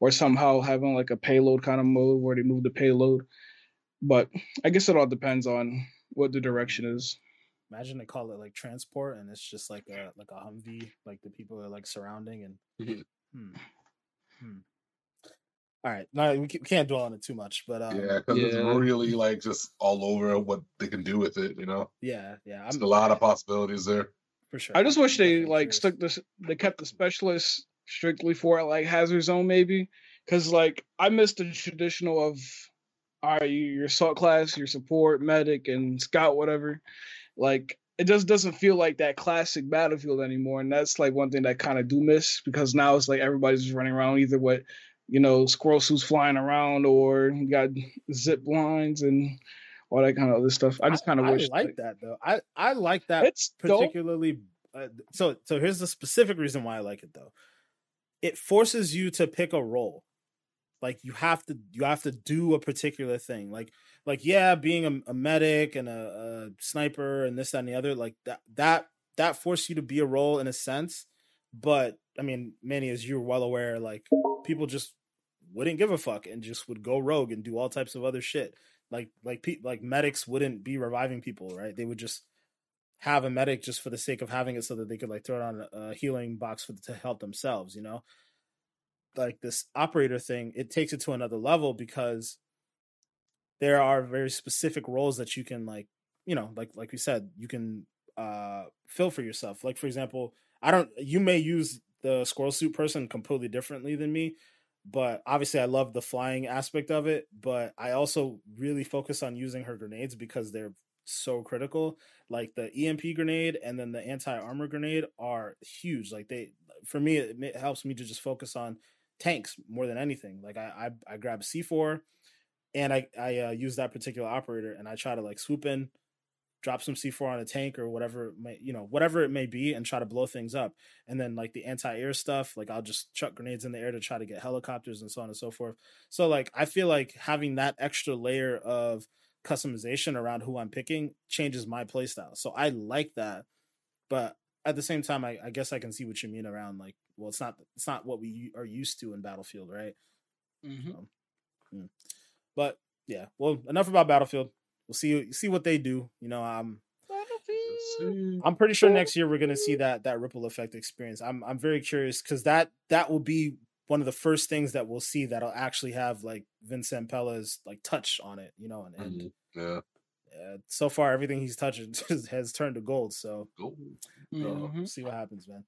or somehow having like a payload kind of mode where they move the payload. But i guess it all depends on what the direction is Imagine they call it like transport, and it's just like a like a Humvee, like the people are like surrounding and. Mm-hmm. Hmm. Hmm. All right, no, we can't dwell on it too much, but um, yeah, because yeah. it's really like just all over what they can do with it, you know. Yeah, yeah, I'm, a lot of possibilities there. For sure. I just wish they like stuck this. They kept the specialists strictly for like hazard zone, maybe, because like I missed the traditional of, all right, your assault class, your support, medic, and scout, whatever. Like it just doesn't feel like that classic battlefield anymore. And that's like one thing that kind of do miss because now it's like everybody's just running around either with, you know, squirrel suits flying around or you got zip lines and all that kind of other stuff. I just kind of wish like, like, that though. I I like that it's particularly. Uh, so so here's the specific reason why I like it though. it forces you to pick a role. Like you have to you have to do a particular thing. Like like yeah, being a, a medic and a, a sniper and this that and the other like that that that forced you to be a role in a sense. But I mean, Manny, as you're well aware, like people just wouldn't give a fuck and just would go rogue and do all types of other shit. Like like pe- like medics wouldn't be reviving people, right? They would just have a medic just for the sake of having it so that they could like throw it on a, healing box for to help themselves, you know? Like this operator thing, it takes it to another level because there are very specific roles that you can like, you know, like like we said, you can uh fill for yourself. Like for example, I don't you may use the squirrel suit person completely differently than me, but obviously I love the flying aspect of it, but I also really focus on using her grenades because they're so critical. Like the EMP grenade and then the anti-armor grenade are huge. Like they for me it, helps me to just focus on tanks more than anything. Like I I, I grab C4 and I I uh, use that particular operator and I try to like swoop in drop some C4 on a tank or whatever may, you know, whatever it may be and try to blow things up. And then like the anti-air stuff, like I'll just chuck grenades in the air to try to get helicopters and so on and so forth. So like I feel like having that extra layer of customization around who I'm picking changes my playstyle. So I like that. But at the same time, I, I guess I can see what you mean around like, well, it's not it's not what we are used to in Battlefield, right? Mm-hmm. So, yeah. But yeah, well, enough about Battlefield we'll see see what they do. You know, I'm I'm pretty sure next year we're gonna see that that ripple effect experience. I'm I'm very curious because that that will be one of the first things that we'll see that'll actually have like Vince Zampella's like touch on it. You know, and, and mm-hmm. yeah. Uh, so far, everything he's touching has turned to gold. So, mm-hmm. see what happens, man.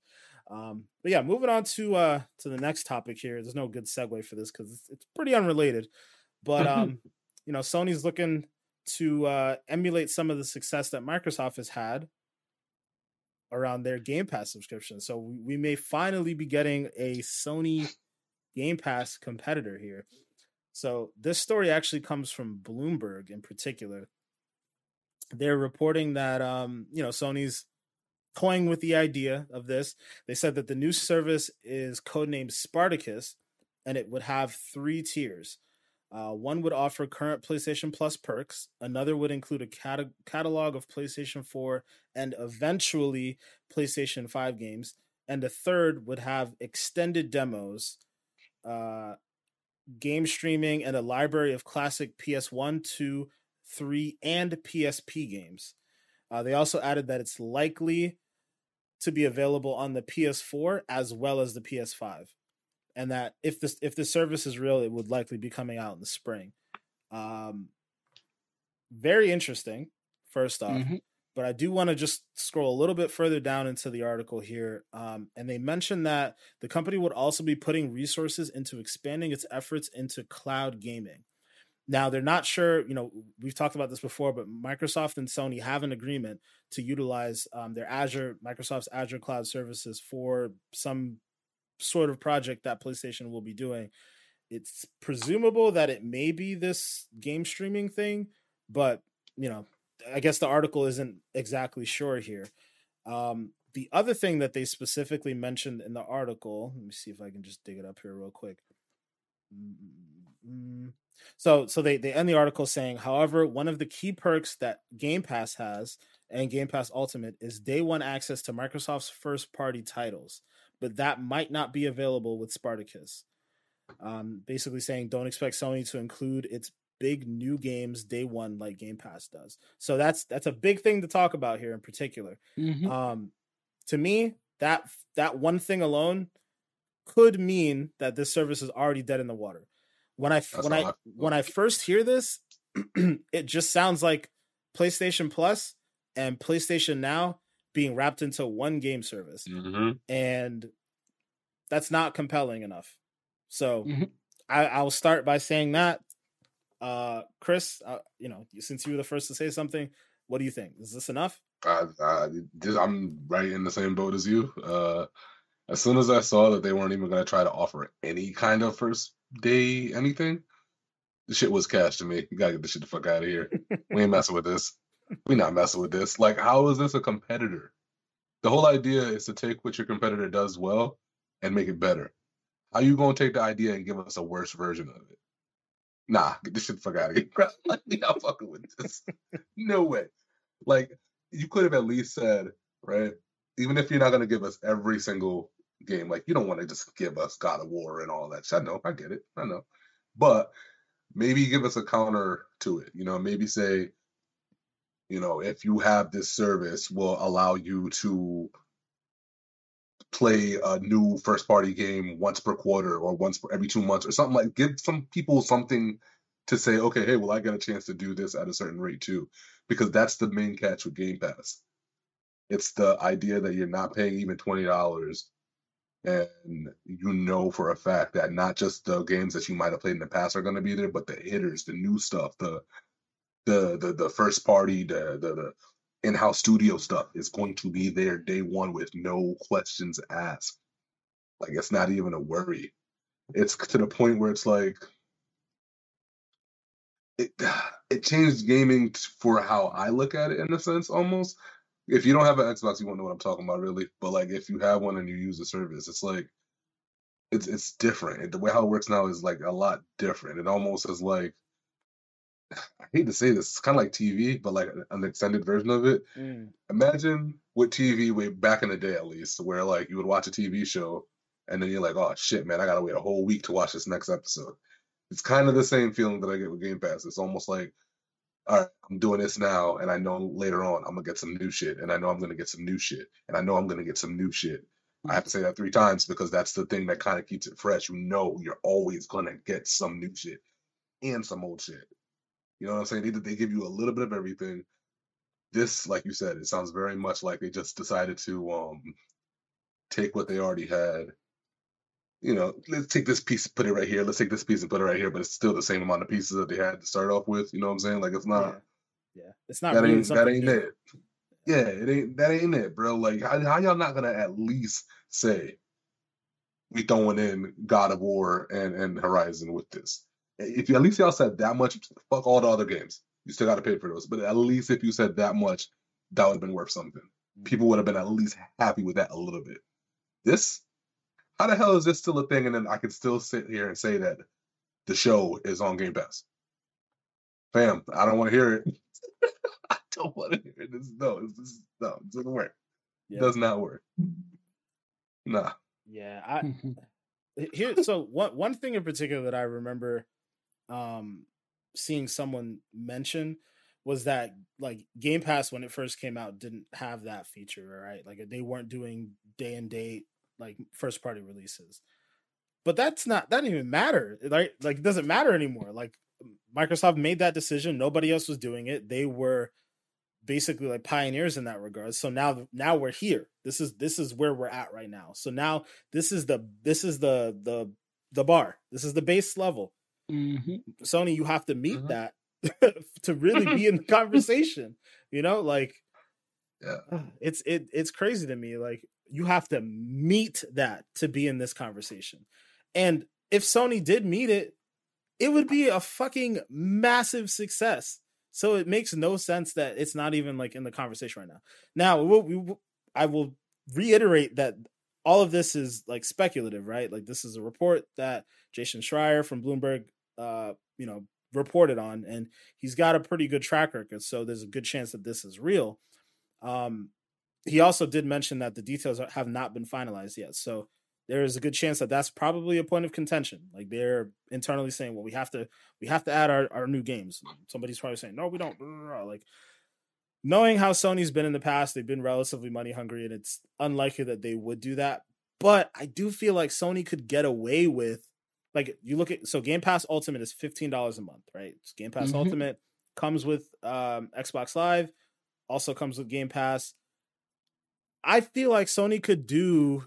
Um, but yeah, moving on to uh to the next topic here. There's no good segue for this because it's, it's pretty unrelated. But um, you know, Sony's looking to uh, emulate some of the success that Microsoft has had around their Game Pass subscription. So we, may finally be getting a Sony Game Pass competitor here. So this story actually comes from Bloomberg in particular. They're reporting that um, you know Sony's toying with the idea of this. They said that the new service is codenamed Spartacus, and it would have three tiers. Uh, one would offer current PlayStation Plus perks. Another would include a cat- catalog of PlayStation 4 and eventually PlayStation 5 games. And a third would have extended demos, uh, game streaming, and a library of classic PS1, 2, 3, and PSP games. Uh, they also added that it's likely to be available on the PS4 as well as the PS5 and that if this if the service is real, it would likely be coming out in the spring. Um, very interesting. First off, mm-hmm. but I do want to just scroll a little bit further down into the article here, um, and they mentioned that the company would also be putting resources into expanding its efforts into cloud gaming. Now they're not sure. You know, we've talked about this before, but Microsoft and Sony have an agreement to utilize um, their Azure, Microsoft's Azure cloud services for some sort of project that PlayStation will be doing. It's presumable that it may be this game streaming thing, but you know, I guess the article isn't exactly sure here. Um, the other thing that they specifically mentioned in the article, let me see if I can just dig it up here real quick. Mm-hmm. So, so they they end the article saying, however, one of the key perks that Game Pass has and Game Pass Ultimate is day one access to Microsoft's first party titles but that might not be available with Spartacus. Um, basically saying don't expect Sony to include its big new games day one like Game Pass does. So that's that's a big thing to talk about here in particular. Mm-hmm. Um, to me, that that one thing alone could mean that this service is already dead in the water. When I that's when I when I first hear this, it just sounds like PlayStation Plus and PlayStation Now being wrapped into one game service. Mm-hmm. And that's not compelling enough. So mm-hmm. I, I'll start by saying that. Uh, Chris, uh, you know, since you were the first to say something, what do you think? Is this enough? Uh, I'm right in the same boat as you. Uh, as soon as I saw that they weren't even going to try to offer any kind of first day anything, the shit was cash to me. You gotta get the shit the fuck out of here. we ain't messing with this we not messing with this. Like, how is this a competitor? The whole idea is to take what your competitor does well and make it better. How you gonna take the idea and give us a worse version of it? Nah, get this shit the fuck out of here. like, not fucking with this. no way. Like, you could have at least said, right? Even if you're not gonna give us every single game, like you don't want to just give us God of War and all that. I know, I get it, I know, but maybe give us a counter to it. You know, maybe say, you know, if you have this service, will allow you to play a new first party game once per quarter or once per every two months or something like give some people something to say okay hey well i got a chance to do this at a certain rate too because that's the main catch with game pass. It's the idea that you're not paying even $20 and you know for a fact that not just the games that you might have played in the past are going to be there but the hitters the new stuff the the the, the first party the, the the in-house studio stuff is going to be there day one with no questions asked. Like it's not even a worry. It's to the point where it's like it it changed gaming for how I look at it in a sense almost. If you don't have an Xbox, you won't know what I'm talking about really. But like if you have one and you use the service, it's like it's it's different. The way how it works now is like a lot different. It almost is like I hate to say this, it's kind of like TV, but like an extended version of it. Mm. Imagine with TV way back in the day, at least, where like you would watch a TV show and then you're like, oh shit, man, I gotta wait a whole week to watch this next episode. It's kind of the same feeling that I get with Game Pass. It's almost like, all right, I'm doing this now, and I know later on I'm gonna get some new shit, and I know I'm gonna get some new shit, and I know I'm gonna get some new shit. I have to say that three times because that's the thing that kind of keeps it fresh. You know, you're always gonna get some new shit and some old shit. You know what I'm saying? They, they give you a little bit of everything. This, like you said, it sounds very much like they just decided to um take what they already had. You know, let's take this piece, put it right here. Let's take this piece and put it right here, but it's still the same amount of pieces that they had to start off with. You know what I'm saying? Like it's not. Yeah, yeah. it's not. That ain't that ain't new. it. Yeah, it ain't that ain't it, bro. Like how, how y'all not gonna at least say we throwing in God of War and and Horizon with this? If you at least y'all said that much, fuck all the other games. You still got to pay for those. But at least if you said that much, that would have been worth something. Mm. People would have been at least happy with that a little bit. This, how the hell is this still a thing? And then I can still sit here and say that the show is on Game Pass. Fam, I don't want to hear it. I don't want to hear it. This, no, this, no, it doesn't work. Yeah. It does not work. Nah. Yeah, I here. So one one thing in particular that I remember um seeing someone mention was that like Game Pass when it first came out didn't have that feature, right? Like they weren't doing day and date like first party releases. But that's not that didn't even matter. Like like it doesn't matter anymore. Like Microsoft made that decision. Nobody else was doing it. They were basically like pioneers in that regard. So now now we're here. This is this is where we're at right now. So now this is the this is the the the bar. This is the base level. Mm-hmm. Sony, you have to meet mm-hmm. that to really be in the conversation. You know, like yeah. it's it it's crazy to me. Like you have to meet that to be in this conversation. And if Sony did meet it, it would be a fucking massive success. So it makes no sense that it's not even like in the conversation right now. Now, we will, we, I will reiterate that all of this is like speculative, right? Like this is a report that Jason Schreier from Bloomberg uh, you know, reported on, and he's got a pretty good track record. So there's a good chance that this is real. Um, he also did mention that the details have not been finalized yet. So there is a good chance that that's probably a point of contention. Like they're internally saying, well, we have to we have to add our, our new games. Somebody's probably saying, no, we don't. Like knowing how Sony's been in the past, they've been relatively money hungry, and it's unlikely that they would do that. But I do feel like Sony could get away with like you look at so Game Pass Ultimate is fifteen dollars a month, right? It's Game Pass mm-hmm. Ultimate comes with um, Xbox Live, also comes with Game Pass. I feel like Sony could do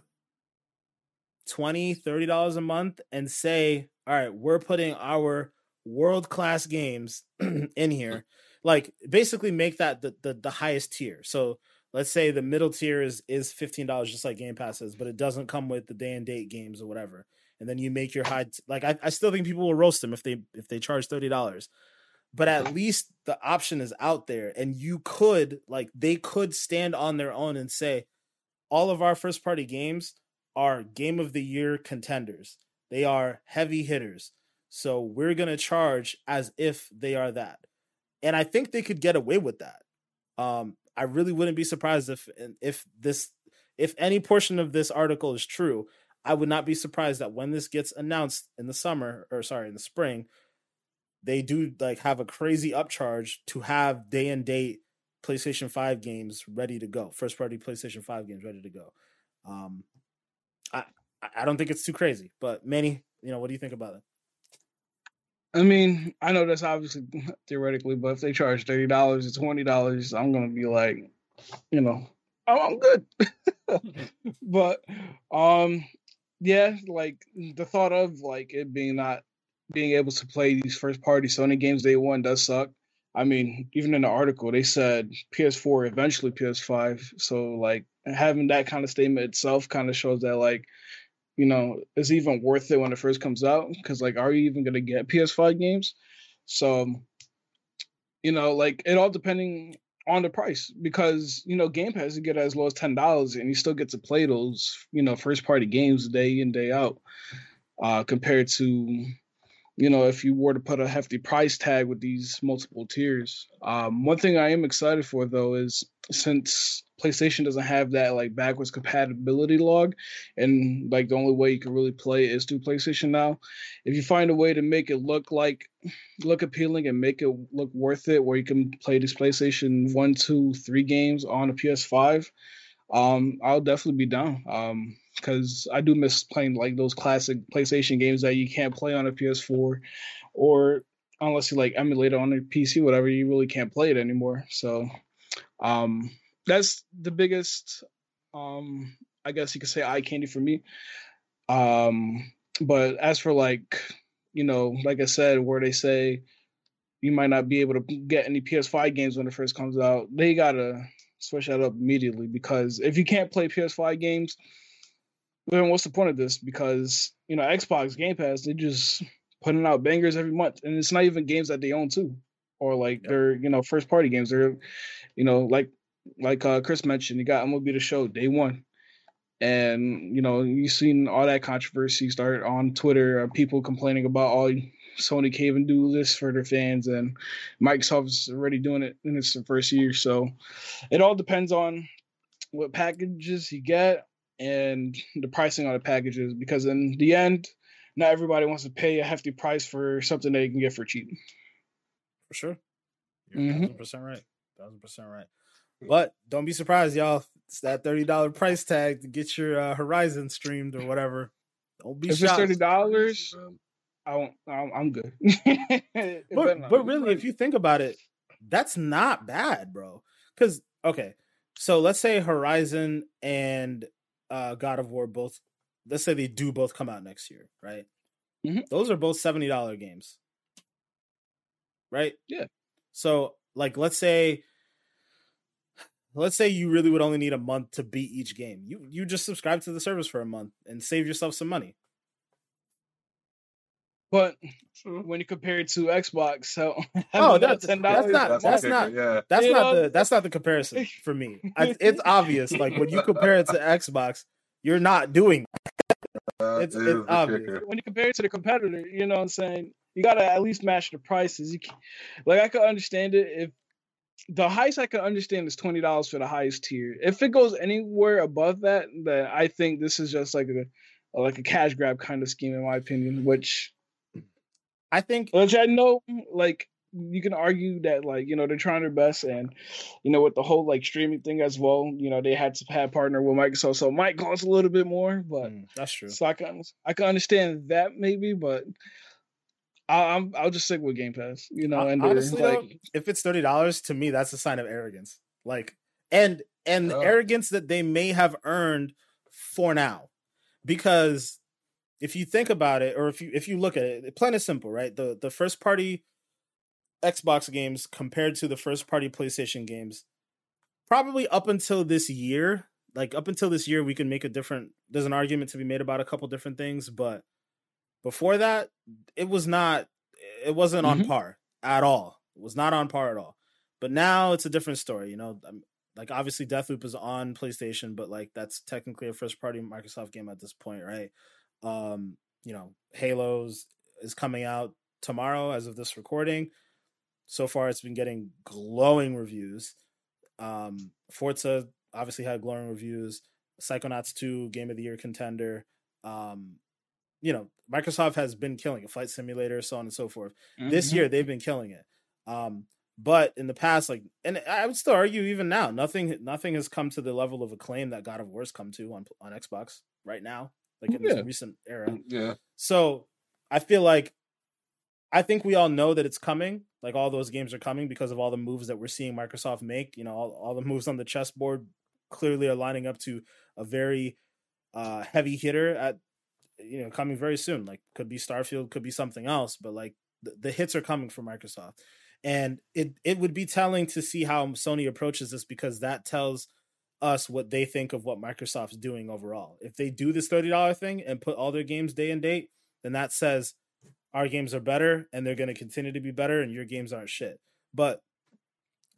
20 30 dollars a month and say all right we're putting our world class games in here like basically make that the, the, the highest tier so let's say the middle tier is is $15 just like game pass is but it doesn't come with the day and date games or whatever and then you make your high t- like I, I still think people will roast them if they if they charge thirty dollars but at least the option is out there and you could like they could stand on their own and say all of our first party games are game of the year contenders They are heavy hitters. So we're going to charge as if they are that. And I think they could get away with that. Um, I really wouldn't be surprised if if this if any portion of this article is true. I would not be surprised that when this gets announced in the summer or sorry in the spring, they do like have a crazy upcharge to have day and date PlayStation 5 games ready to go. First party PlayStation 5 games ready to go. Um I I don't think it's too crazy, but Manny, you know, what do you think about it? I mean, I know that's obviously theoretically, but if they charge thirty dollars or twenty dollars, I'm gonna be like, you know, I'm, I'm good. but um, yeah, like the thought of like it being not being able to play these first party Sony games day one does suck. I mean, even in the article, they said PS4 eventually PS5. So like having that kind of statement itself kind of shows that like you know, it's even worth it when it first comes out. Because like, are you even gonna get PS5 games? So, you know, like it all depending on the price because you know Game Pass you get as low as ten dollars and you still get to play those you know first party games day in day out, uh, compared to you know, if you were to put a hefty price tag with these multiple tiers. Um, one thing I am excited for though is since PlayStation doesn't have that like backwards compatibility log, and like the only way you can really play is through PlayStation now. If you find a way to make it look like look appealing and make it look worth it, where you can play these PlayStation one, two, three games on a PS5, um, I'll definitely be down. Um, because I do miss playing like those classic PlayStation games that you can't play on a PS4, or unless you like emulate it on a PC, whatever, you really can't play it anymore. So, um, that's the biggest, um, I guess you could say eye candy for me. Um, but as for like, you know, like I said, where they say you might not be able to get any PS5 games when it first comes out, they gotta switch that up immediately because if you can't play PS5 games, then what's the point of this? Because you know, Xbox Game Pass, they just putting out bangers every month, and it's not even games that they own too, or like yep. they're you know first party games. They're you know like like uh, Chris mentioned, you got MLB the Show day one, and you know you've seen all that controversy start on Twitter, uh, people complaining about all Sony can't even do this for their fans, and Microsoft's already doing it in its first year. So it all depends on what packages you get and the pricing on the packages, because in the end, not everybody wants to pay a hefty price for something they can get for cheap. For sure, you're mm-hmm. thousand percent right, thousand percent right. But don't be surprised, y'all. It's that thirty dollar price tag to get your uh, Horizon streamed or whatever. Don't be. If shocked. it's thirty dollars, I won't. I'm good. but but really, if you think about it, that's not bad, bro. Because okay, so let's say Horizon and uh, God of War both. Let's say they do both come out next year, right? Mm-hmm. Those are both seventy dollar games, right? Yeah. So like, let's say, let's say you really would only need a month to beat each game. You you just subscribe to the service for a month and save yourself some money. But when you compare it to Xbox, so oh, that's, that's not that's, that's not yeah. that's you not know? the that's not the comparison for me. I, it's obvious. Like when you compare it to Xbox, you're not doing. Uh, it's, it's obvious when you compare it to the competitor. You know what I'm saying? You gotta at least match the prices. You can, like I could understand it if the highest I could understand is twenty dollars for the highest tier. If it goes anywhere above that, then I think this is just like a like a cash grab kind of scheme, in my opinion. Which I think which I know like you can argue that like you know they're trying their best and you know with the whole like streaming thing as well you know they had to have partner with Microsoft so it might cost a little bit more but mm, that's true so I can I can understand that maybe but I, am I'll just stick with Game Pass you know and honestly like, though, if it's thirty dollars to me that's a sign of arrogance like and and oh. arrogance that they may have earned for now because if you think about it, or if you if you look at it, plain and simple, right? The the first party Xbox games compared to the first party PlayStation games, probably up until this year, like up until this year, we can make a different. There's an argument to be made about a couple different things, but before that, it was not. It wasn't mm-hmm. on par at all. It was not on par at all. But now it's a different story. You know, like obviously Deathloop is on PlayStation, but like that's technically a first party Microsoft game at this point, right? Um, you know, Halos is coming out tomorrow as of this recording. So far, it's been getting glowing reviews. Um, Forza obviously had glowing reviews. Psychonauts 2, Game of the Year contender. Um, you know, Microsoft has been killing a Flight Simulator, so on and so forth. Mm-hmm. This year, they've been killing it. Um, but in the past, like, and I would still argue even now, nothing, nothing has come to the level of acclaim that God of War's come to on on Xbox right now, like in yeah. this recent era. Yeah. So I feel like I think we all know that it's coming. Like all those games are coming because of all the moves that we're seeing Microsoft make. You know, all, all the moves on the chessboard clearly are lining up to a very uh, heavy hitter at you know coming very soon. Like could be Starfield, could be something else, but like the, the hits are coming from Microsoft, and it it would be telling to see how Sony approaches this because that tells us what they think of what Microsoft's doing overall. If they do this thirty dollar thing and put all their games day and date, then that says our games are better and they're going to continue to be better and your games aren't shit. But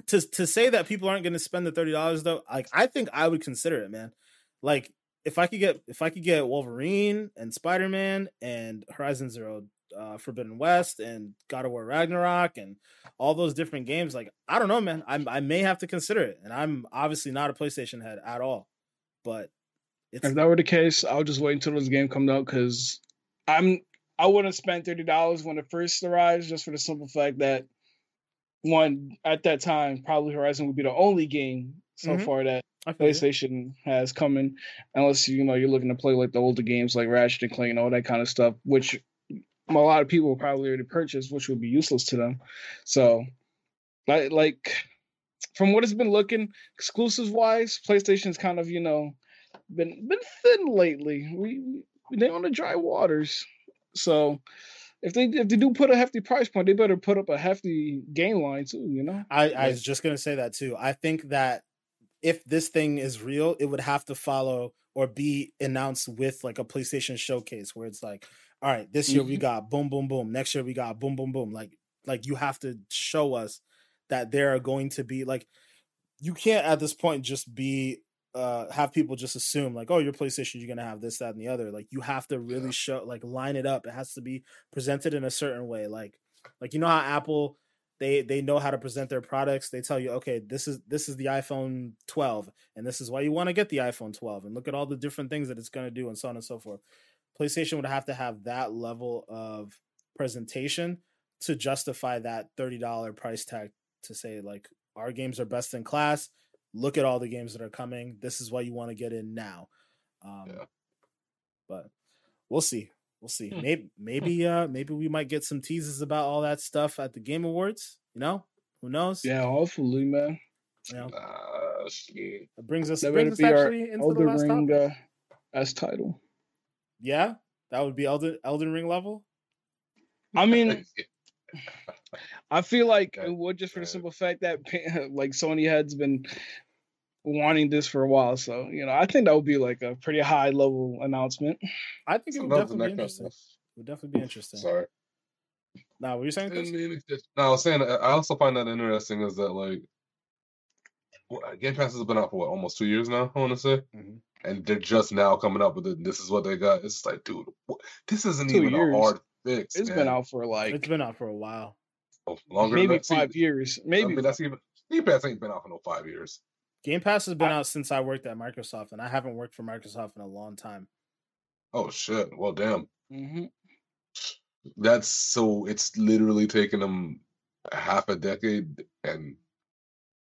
to to say that people aren't going to spend the thirty dollars though, like I think I would consider it, man. Like if I could get if I could get Wolverine and Spider Man and Horizon Zero uh, Forbidden West and God of War Ragnarok and all those different games, like I don't know, man. I I may have to consider it, and I'm obviously not a PlayStation head at all, but if that were the case, I'll just wait until this game comes out because I'm I wouldn't spend thirty dollars when it first arrives, just for the simple fact that one at that time probably Horizon would be the only game so mm-hmm. far that PlayStation has coming, unless you know you're looking to play like the older games like Ratchet and Clank and all that kind of stuff, which a lot of people probably already purchased, which would be useless to them. So, like, like from what it's been looking exclusives wise, PlayStation's kind of you know been been thin lately. We, we they on the dry waters. So if they if they do put a hefty price point, they better put up a hefty game line too. You know, I, I was just gonna say that too. I think that if this thing is real, it would have to follow or be announced with like a PlayStation showcase where it's like, all right, this year mm-hmm. we got boom, boom, boom. Next year we got boom, boom, boom. Like, like you have to show us that there are going to be like, you can't at this point just be uh have people just assume like oh your playstation you're gonna have this that and the other like you have to really yeah. show like line it up it has to be presented in a certain way like like you know how apple they they know how to present their products they tell you okay this is this is the iphone 12 and this is why you want to get the iphone 12 and look at all the different things that it's going to do and so on and so forth playstation would have to have that level of presentation to justify that $30 price tag to say like our games are best in class look at all the games that are coming. This is why you want to get in now. Um, yeah. But we'll see. We'll see. Hmm. Maybe maybe uh maybe we might get some teases about all that stuff at the Game Awards. You know, who knows? Yeah, hopefully, man. You know, uh, it brings us, that brings us actually into the last Ring uh, as title. Yeah, that would be Elden Elden Ring level. I mean, I feel like it would just for the simple fact that like Sony has been wanting this for a while. So you know, I think that would be like a pretty high level announcement. I think it would definitely be interesting. It would definitely be interesting. Sorry. Now, what were you saying? I, mean, no, I was saying I also find that interesting is that like Game Pass has been out for what almost two years now. I want to say, mm-hmm. and they're just now coming up with it. This is what they got. It's like, dude, what? this isn't two even years. a hard fix. It's man. been out for like it's been out for a while. Oh, longer maybe five years. Maybe I mean, that's even Game Pass ain't been out for no five years. Game Pass has been I, out since I worked at Microsoft, and I haven't worked for Microsoft in a long time. Oh shit! Well, damn. Mm-hmm. That's so. It's literally taken them half a decade, and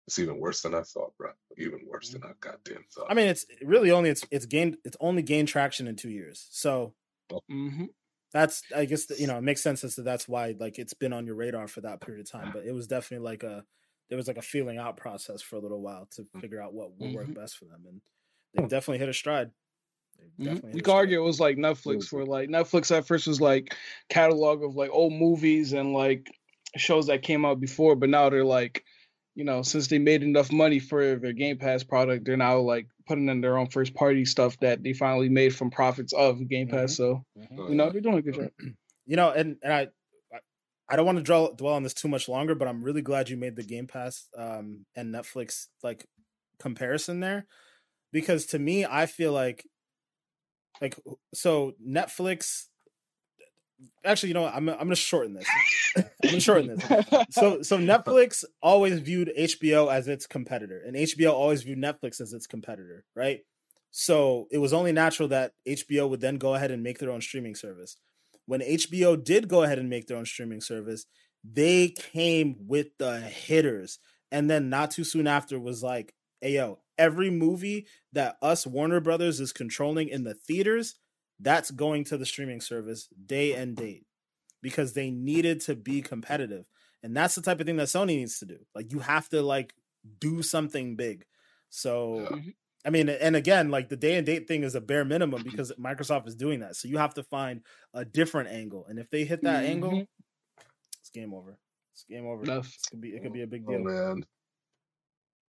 it's even worse than I thought, bro. Even worse than I goddamn thought. I mean, it's really only it's it's gained it's only gained traction in two years. So. Oh. Mm-hmm that's I guess you know it makes sense as to that's why like it's been on your radar for that period of time. But it was definitely like a there was like a feeling out process for a little while to mm. figure out what would mm-hmm. work best for them, and they definitely hit a stride. Mm-hmm. You could argue it was like Netflix, where like Netflix at first was like catalog of like old movies and like shows that came out before, but now they're like you know, since they made enough money for their Game Pass product, they're now like putting in their own first party stuff that they finally made from profits of Game Pass. Mm-hmm. So, mm-hmm. you know, they're doing a good job. You know, and and I I don't want to dwell dwell on this too much longer, but I'm really glad you made the Game Pass um, and Netflix like comparison there, because to me, I feel like like so Netflix actually, you know, what? I'm I'm gonna shorten this. I'm gonna shorten this. So so Netflix always viewed HBO as its competitor, and HBO always viewed Netflix as its competitor, right? So it was only natural that HBO would then go ahead and make their own streaming service. When HBO did go ahead and make their own streaming service, they came with the hitters. And then not too soon after was like, hey yo, every movie that us Warner Brothers is controlling in the theaters, that's going to the streaming service day and date because they needed to be competitive. And that's the type of thing that Sony needs to do. Like you have to like do something big. So Yeah. I mean, and again, like the day and date thing is a bare minimum because Microsoft is doing that. So you have to find a different angle. And if they hit that angle, Mhm. it's game over. It's game over. It could be it could be a big Oh deal. man, I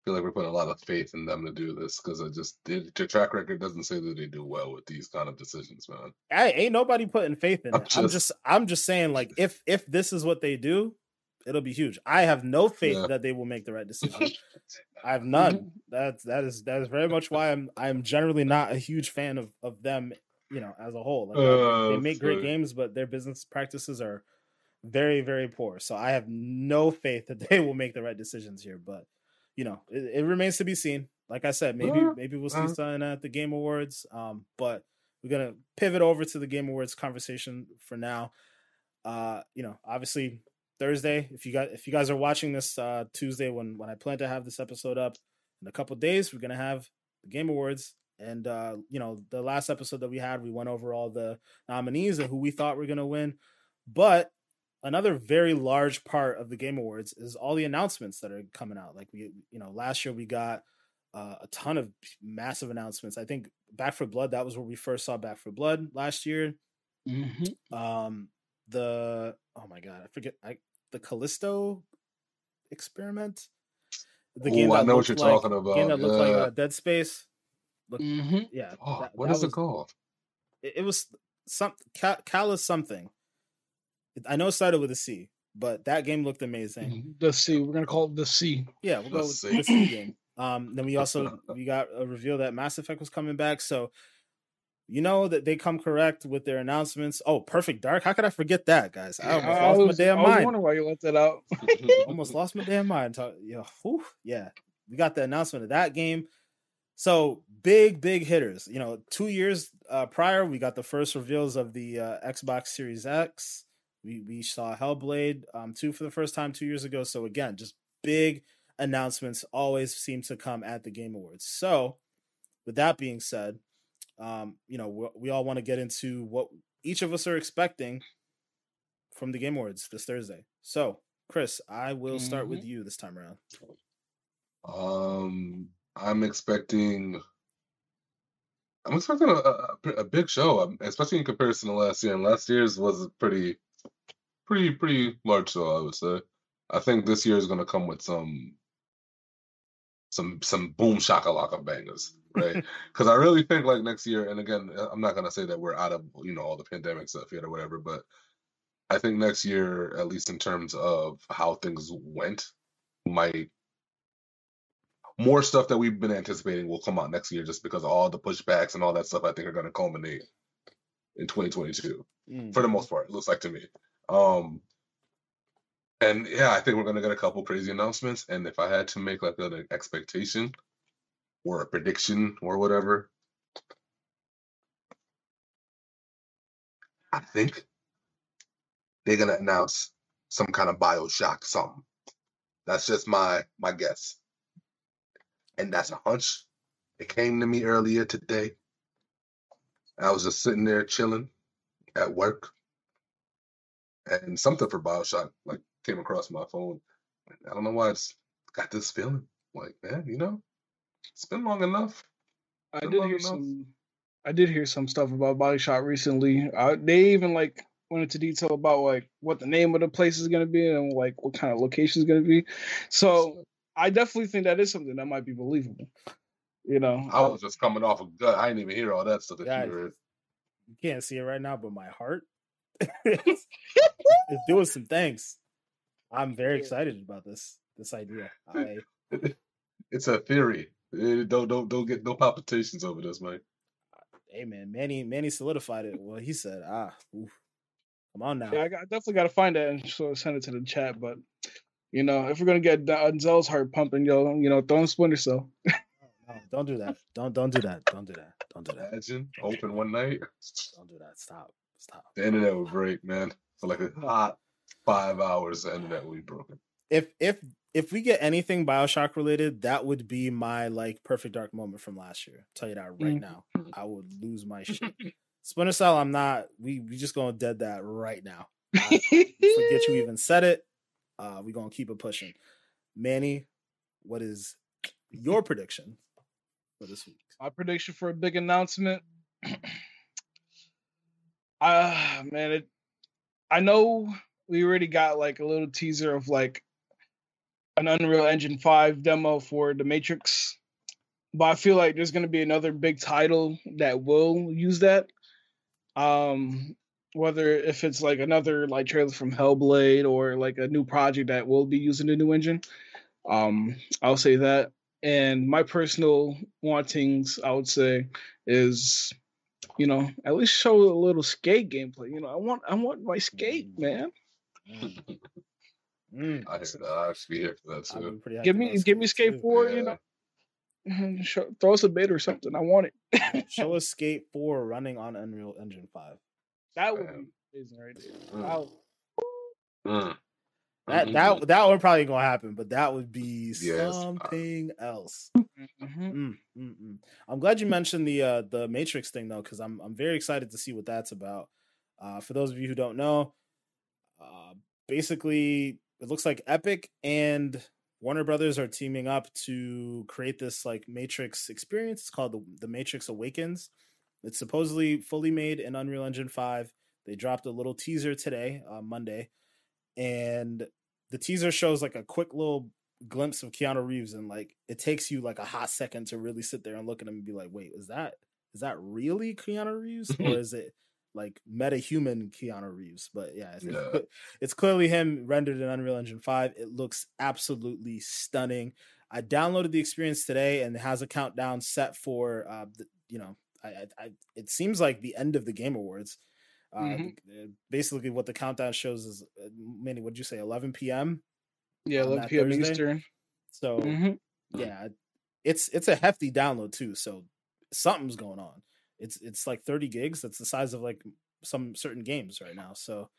feel like we're putting a lot of faith in them to do this because I just it, their track record doesn't say that they do well with these kind of decisions, man. I ain't nobody putting faith in I'm it. I'm just- just I'm just saying like if if this is what they do, it'll be huge. I have no faith Yeah. that they will make the right decision. I have none. That's that is that is very much why I'm I'm generally not a huge fan of of them, you know, as a whole. Like, I- they Uh, make great games, but their business practices are very very poor. So I have no faith that they will make the right decisions here. But you know, it, it remains to be seen. Like I said, maybe Uh, maybe we'll see uh. something at the Game Awards. Um, but we're gonna pivot over to the Game Awards conversation for now. Uh, you know, obviously Thursday. If you got if you guys are watching this uh Tuesday when when I plan to have this episode up in a couple days, we're gonna have the Game Awards. And uh, you know, the last episode that we had, we went over all the nominees and who we thought were gonna win. But another very large part of the Game Awards is all the announcements that are coming out. Like we, you know, last year we got uh, a ton of massive announcements. I think Back 4 Blood that was where we first saw Back 4 Blood last year. Mhm. Um, the oh my god, I forget I the Callisto experiment. The Ooh, I know what you're like- talking Game that about, looked like yeah. uh, Dead Space. Look, Mhm. yeah. Oh, that- what that is it called? It, it was some Cal, Callus something. I know it started with a C, but that game looked amazing. The C. We're gonna call it the C. Yeah, we'll go Let's with see. the C game. Um, then we also we got a reveal that Mass Effect was coming back. So you know that they come correct with their announcements. Oh, Perfect Dark. How could I forget that, guys? I almost I lost was, my damn I was mind. wondering why you let that out. almost lost my damn mind. Yeah, whew, yeah. We got the announcement of that game. So big, big hitters. You know, two years uh, prior, we got the first reveals of the uh, Xbox Series X. We we saw Hellblade um, two for the first time two years ago. So again, just big announcements always seem to come at the Game Awards. So, with that being said, um, you know, we, we all want to get into what each of us are expecting from the Game Awards this Thursday. So, Chris, I will start with you this time around. Um, I'm expecting. I'm expecting a, a, a big show, um, especially in comparison to last year. And last year's was pretty, pretty, pretty large show, I would say. I think this year is going to come with some, some, some boom shakalaka bangers, right? Because I really think like next year, and again, uh, I'm not going to say that we're out of you know all the pandemic stuff yet or whatever, but I think next year, at least in terms of how things went, might more stuff that we've been anticipating will come out next year just because all the pushbacks and all that stuff I think are going to culminate in 2022 Mm. for the most part. It looks like to me. Um, and yeah, I think we're to get a couple crazy announcements. And if I had to make like an expectation or a prediction or whatever, I think they're to announce some kind of Bioshock something. That's just my my guess and that's a hunch. It came to me earlier today. I was just sitting there chilling at work, and something for Bioshock like came across my phone. I don't know why it's got this feeling. Like, man, you know, it's been long enough. I did hear enough. some. I did hear some stuff about Bioshock recently. Uh, they even like went into detail about like what the name of the place is gonna be and like what kind of location is gonna be. So I definitely think that is something that might be believable. You know, I was just coming off a gut. I didn't even hear all that stuff that Yeah, you heard. You can't see it right now, but my heart is doing some things. I'm very excited about this this idea. I It's a theory. Eh, Don't don't don't get no palpitations over this, man. hey man, Manny Manny solidified it. Well, he said, ah, oof. Come on now. Yeah, I, got, I definitely got to find that and sort of send it to the chat. But you know, if we're gonna get Denzel's heart pumping, yo, you know, throw him Splinter Cell. no, don't do that. Don't don't do that. Don't do that. Don't do that. Imagine open one night. Don't do that. Stop. Stop. The internet would break, man. For like a hot five hours, the internet would be broken. If if if we get anything Bioshock related, that would be my like perfect dark moment from last year. I'll tell you that right now. I would lose my shit. Splinter Cell, I'm not. We we just gonna dead that right now. I forget you even said it. Uh, we gonna keep it pushing. Manny, what is your prediction for this week? My prediction for a big announcement. Uh, man, it. I know we already got like a little teaser of like an Unreal Engine 5 demo for The Matrix. But I feel like there's going to be another big title that will use that. Um, whether if it's like another like trailer from Hellblade or like a new project that will be using the new engine. Um, I'll say that. And my personal wantings, I would say, is you know, at least show a little skate gameplay. You know, I want I want my skate, mm. man. Mm. I hear that. I actually here for that too. Give me give me skate four, yeah. you know. Show, throw us a bid or something. I want it. Show us Skate 4 running on Unreal Engine 5. That would be amazing right there. Mm. Mm. That that mm-hmm. that one probably gonna happen, but that would be yes. something else. Mm-hmm. Mm, I'm glad you mentioned the uh, the Matrix thing though, because I'm I'm very excited to see what that's about. Uh, for those of you who don't know, uh, basically it looks like Epic and Warner Brothers are teaming up to create this like Matrix experience. It's called the, the Matrix Awakens. It's supposedly fully made in Unreal Engine 5. They dropped a little teaser today, uh, Monday, and the teaser shows like a quick little glimpse of Keanu Reeves, and like it takes you like a hot second to really sit there and look at him and be like, "Wait, is that is that really Keanu Reeves, or is it like meta human Keanu Reeves?" But yeah, it's, yeah. it's clearly him rendered in Unreal Engine Five. It looks absolutely stunning. I downloaded the experience today, and it has a countdown set for uh, the, you know, I, I, I it seems like the end of the Game Awards. Uh, mm-hmm. Basically, what the countdown shows is, uh, Manny, what did you say, 11 p.m. Yeah, 11 p.m. Thursday? Eastern. So mm-hmm. yeah, it's it's a hefty download too. So something's going on. It's it's like 30 gigs. That's the size of like some certain games right now. So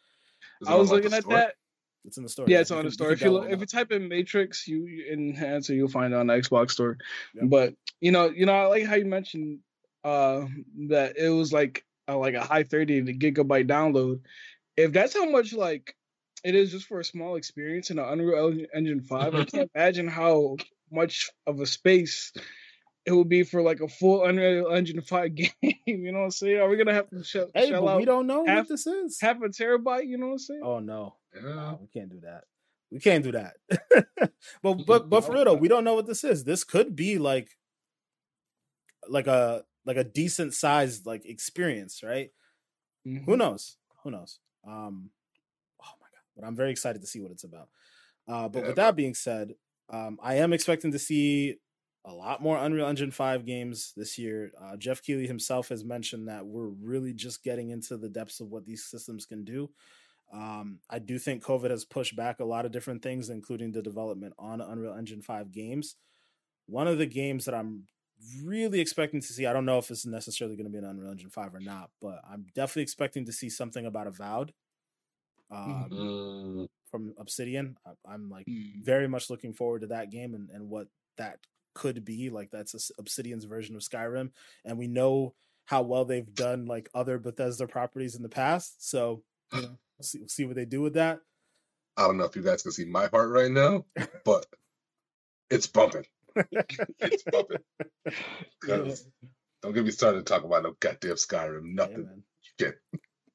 I was looking at that. It's in the store. Yeah, it's on the store. If you look, if you type in Matrix, you in answer you'll find it on the Xbox store. Yep. But you know, you know, I like how you mentioned uh that it was like uh, like a high 30 gigabyte download. If that's how much like it is just for a small experience in an Unreal Engine 5, I can't imagine how much of a space it would be for like a full Unreal Engine 5 game. you know what I'm saying? Are we gonna have to sh- hey, shell out? We don't know half, what this is. Half a terabyte. You know what I'm saying? Oh no, yeah. no we can't do that. We can't do that. but but but for real though, we don't know what this is. This could be like like a like a decent sized like experience, right? Mm-hmm. Who knows? Who knows? Um, oh my god! But I'm very excited to see what it's about. Uh, but yeah, with that being said, um, I am expecting to see a lot more Unreal Engine 5 games this year. Uh, Geoff Keighley himself has mentioned that we're really just getting into the depths of what these systems can do. Um, I do think COVID has pushed back a lot of different things, including the development on Unreal Engine 5 games. One of the games that I'm really expecting to see. I don't know if it's necessarily going to be an Unreal Engine five or not, but I'm definitely expecting to see something about Avowed um, mm. from Obsidian. I, am like mm. very much looking forward to that game and, and what that could be. Like that's Obsidian's version of Skyrim, and we know how well they've done like other Bethesda properties in the past. So you know, we'll see, we'll see what they do with that. I don't know if you guys can see my heart right now, but it's bumping it's bumping. Don't get me started to talk about no goddamn Skyrim. Nothing. Yeah,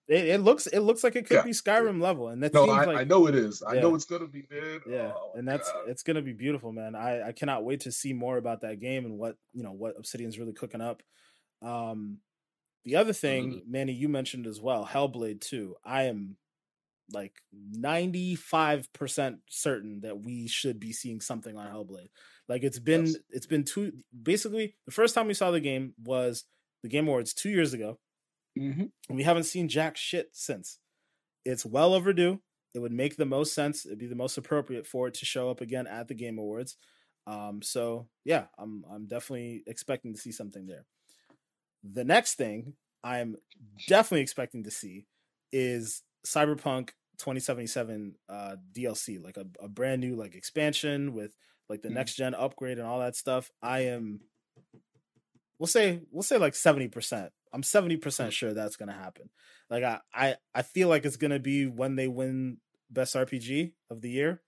it, it, looks it looks like it could yeah. be Skyrim level, and that no, I, like, I, know it is. I yeah. know it's gonna be, man. Yeah, oh, and that's God. it's gonna be beautiful, man. I I cannot wait to see more about that game and what you know what Obsidian's really cooking up. Um, the other thing, mm-hmm. Manny, you mentioned as well, Hellblade Two. I am like 95% certain that we should be seeing something on Hellblade. Like it's been yes. it's been two basically the first time we saw the game was the Game Awards two years ago. Mm-hmm. And we haven't seen jack shit since. it's well overdue. It would make the most sense. It'd be the most appropriate for it to show up again at the Game Awards. Um, so yeah, I'm I'm definitely expecting to see something there. The next thing I'm definitely expecting to see is Cyberpunk 2077 uh, DLC, like a, a brand new like expansion with like the mm. next gen upgrade and all that stuff. I am we'll say we'll say like 70%. I'm 70% mm. sure that's gonna happen. Like I I, I feel like it's gonna be when they win best RPG of the year.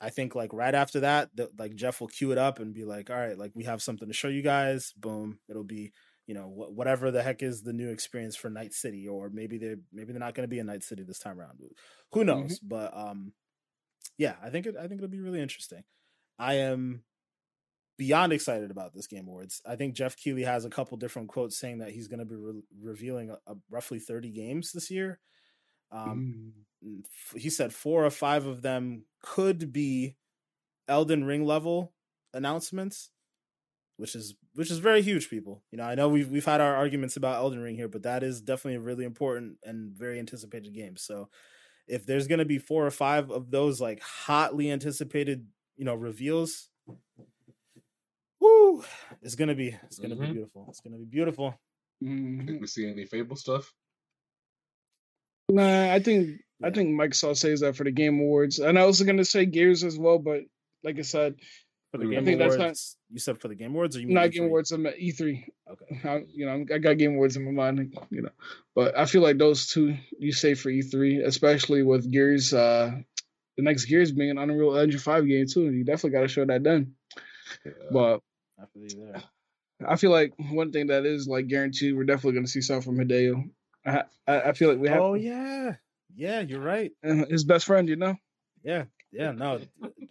I think like right after that, the, like Geoff will cue it up and be like, "All right, like we have something to show you guys." Boom, it'll be you know wh- whatever the heck is the new experience for Night City, or maybe they're maybe they're not going to be in Night City this time around. Who mm-hmm. knows? Mm-hmm. But um, yeah, I think it, I think it'll be really interesting. I am beyond excited about this game awards. I think Geoff Keighley has a couple different quotes saying that he's going to be re- revealing a, a roughly 30 games this year. Um, mm. He said four or five of them could be Elden Ring level announcements, which is which is very huge. People, you know, I know we've we've had our arguments about Elden Ring here, but that is definitely a really important and very anticipated game. So, if there's going to be four or five of those like hotly anticipated, you know, reveals, woo, it's gonna be it's gonna mm-hmm. be beautiful. It's gonna be beautiful. Mm-hmm. We see any Fable stuff? Nah, I think yeah. I think Microsoft says that for the Game Awards, and I was gonna say Gears as well, but like I said, for the Game I think Awards, that's not, you said for the Game Awards, or you mean not E3? Game Awards? I'm at E3. Okay, I, you know, I got Game Awards in my mind, you know, but I feel like those two you say for E3, especially with Gears, uh, the next Gears being an Unreal Engine Five game too. You definitely got to show that then. Yeah, but I feel there. I feel like one thing that is like guaranteed, we're definitely going to see something from Hideo. I, I feel like we have. Oh yeah, yeah, you're right. His best friend, you know. Yeah, yeah, no.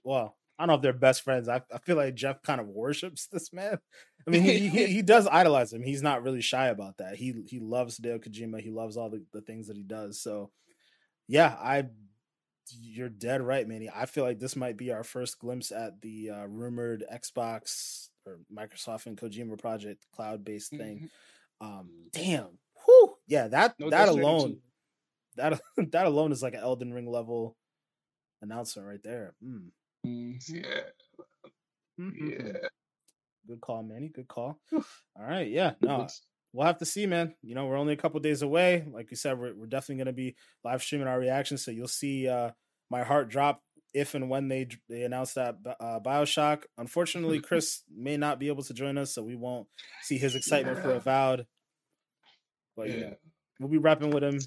well, I don't know if they're best friends. I, I feel like Geoff kind of worships this man. I mean, he, he, he does idolize him. He's not really shy about that. He he loves Hideo Kojima. He loves all the, the things that he does. So, yeah, I you're dead right, Manny. I feel like this might be our first glimpse at the uh, rumored Xbox or Microsoft and Kojima project cloud based thing. Mm-hmm. Um, damn, Whew, yeah, that no, that alone, that that alone is like an Elden Ring level announcement right there. Mm. Yeah, mm-hmm. yeah. Good call, Manny. Good call. All right, yeah. No, we'll have to see, man. You know, we're only a couple days away. Like you said, we're, we're definitely going to be live streaming our reactions, so you'll see uh, my heart drop if and when they they announce that uh, Bioshock. Unfortunately, Chris may not be able to join us, so we won't see his excitement yeah. for Avowed. But yeah. yeah, we'll be rapping with him,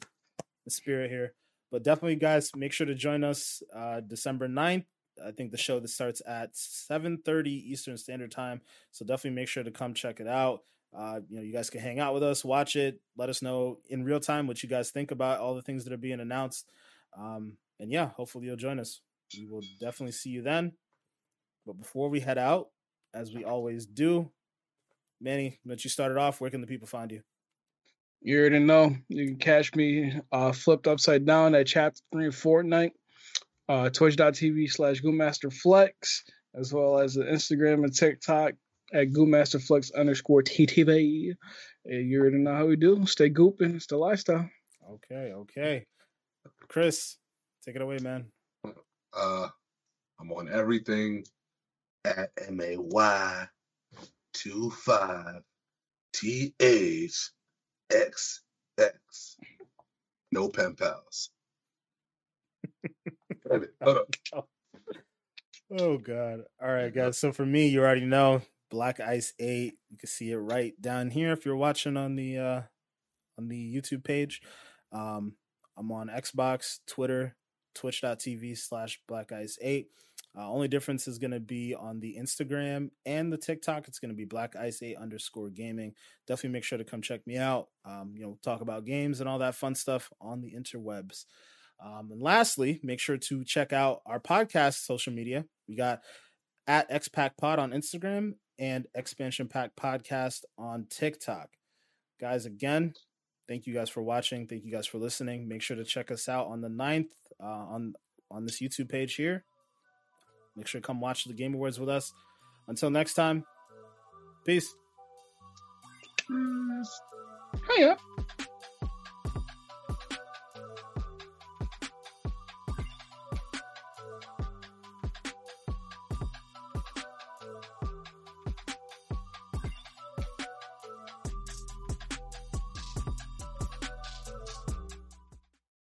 the spirit here. But definitely, guys, make sure to join us uh, December 9th. I think the show that starts at 7:30 Eastern Standard Time. So definitely make sure to come check it out. Uh, you know, you guys can hang out with us, watch it, let us know in real time what you guys think about all the things that are being announced. Um, and yeah, hopefully you'll join us. We will definitely see you then. But before we head out, as we always do, Manny, that you started off, where can the people find you? You already know. You can catch me uh, flipped upside down at chapter three of Fortnite, uh, twitch.tv slash Flex, as well as the Instagram and TikTok at Flex underscore TTV. And you already know how we do. Stay gooping. It's the lifestyle. Okay, okay. Chris, take it away, man. Uh, I'm on everything at M A Y two five T H X X. No pen pals. oh god. All right, guys. So for me, you already know Black Ice 8. You can see it right down here if you're watching on the uh on the YouTube page. Um I'm on Xbox, Twitter, twitch.tv slash black ice 8 uh, only difference is going to be on the Instagram and the TikTok. It's going to be Black Ice Eight underscore Gaming. Definitely make sure to come check me out. Um, you know, talk about games and all that fun stuff on the interwebs. Um, and lastly, make sure to check out our podcast social media. We got at XPack Pod on Instagram and Expansion Pack Podcast on TikTok. Guys, again, thank you guys for watching. Thank you guys for listening. Make sure to check us out on the 9th uh, on on this YouTube page here. Make sure to come watch the Game Awards with us. Until next time, peace. Hiya.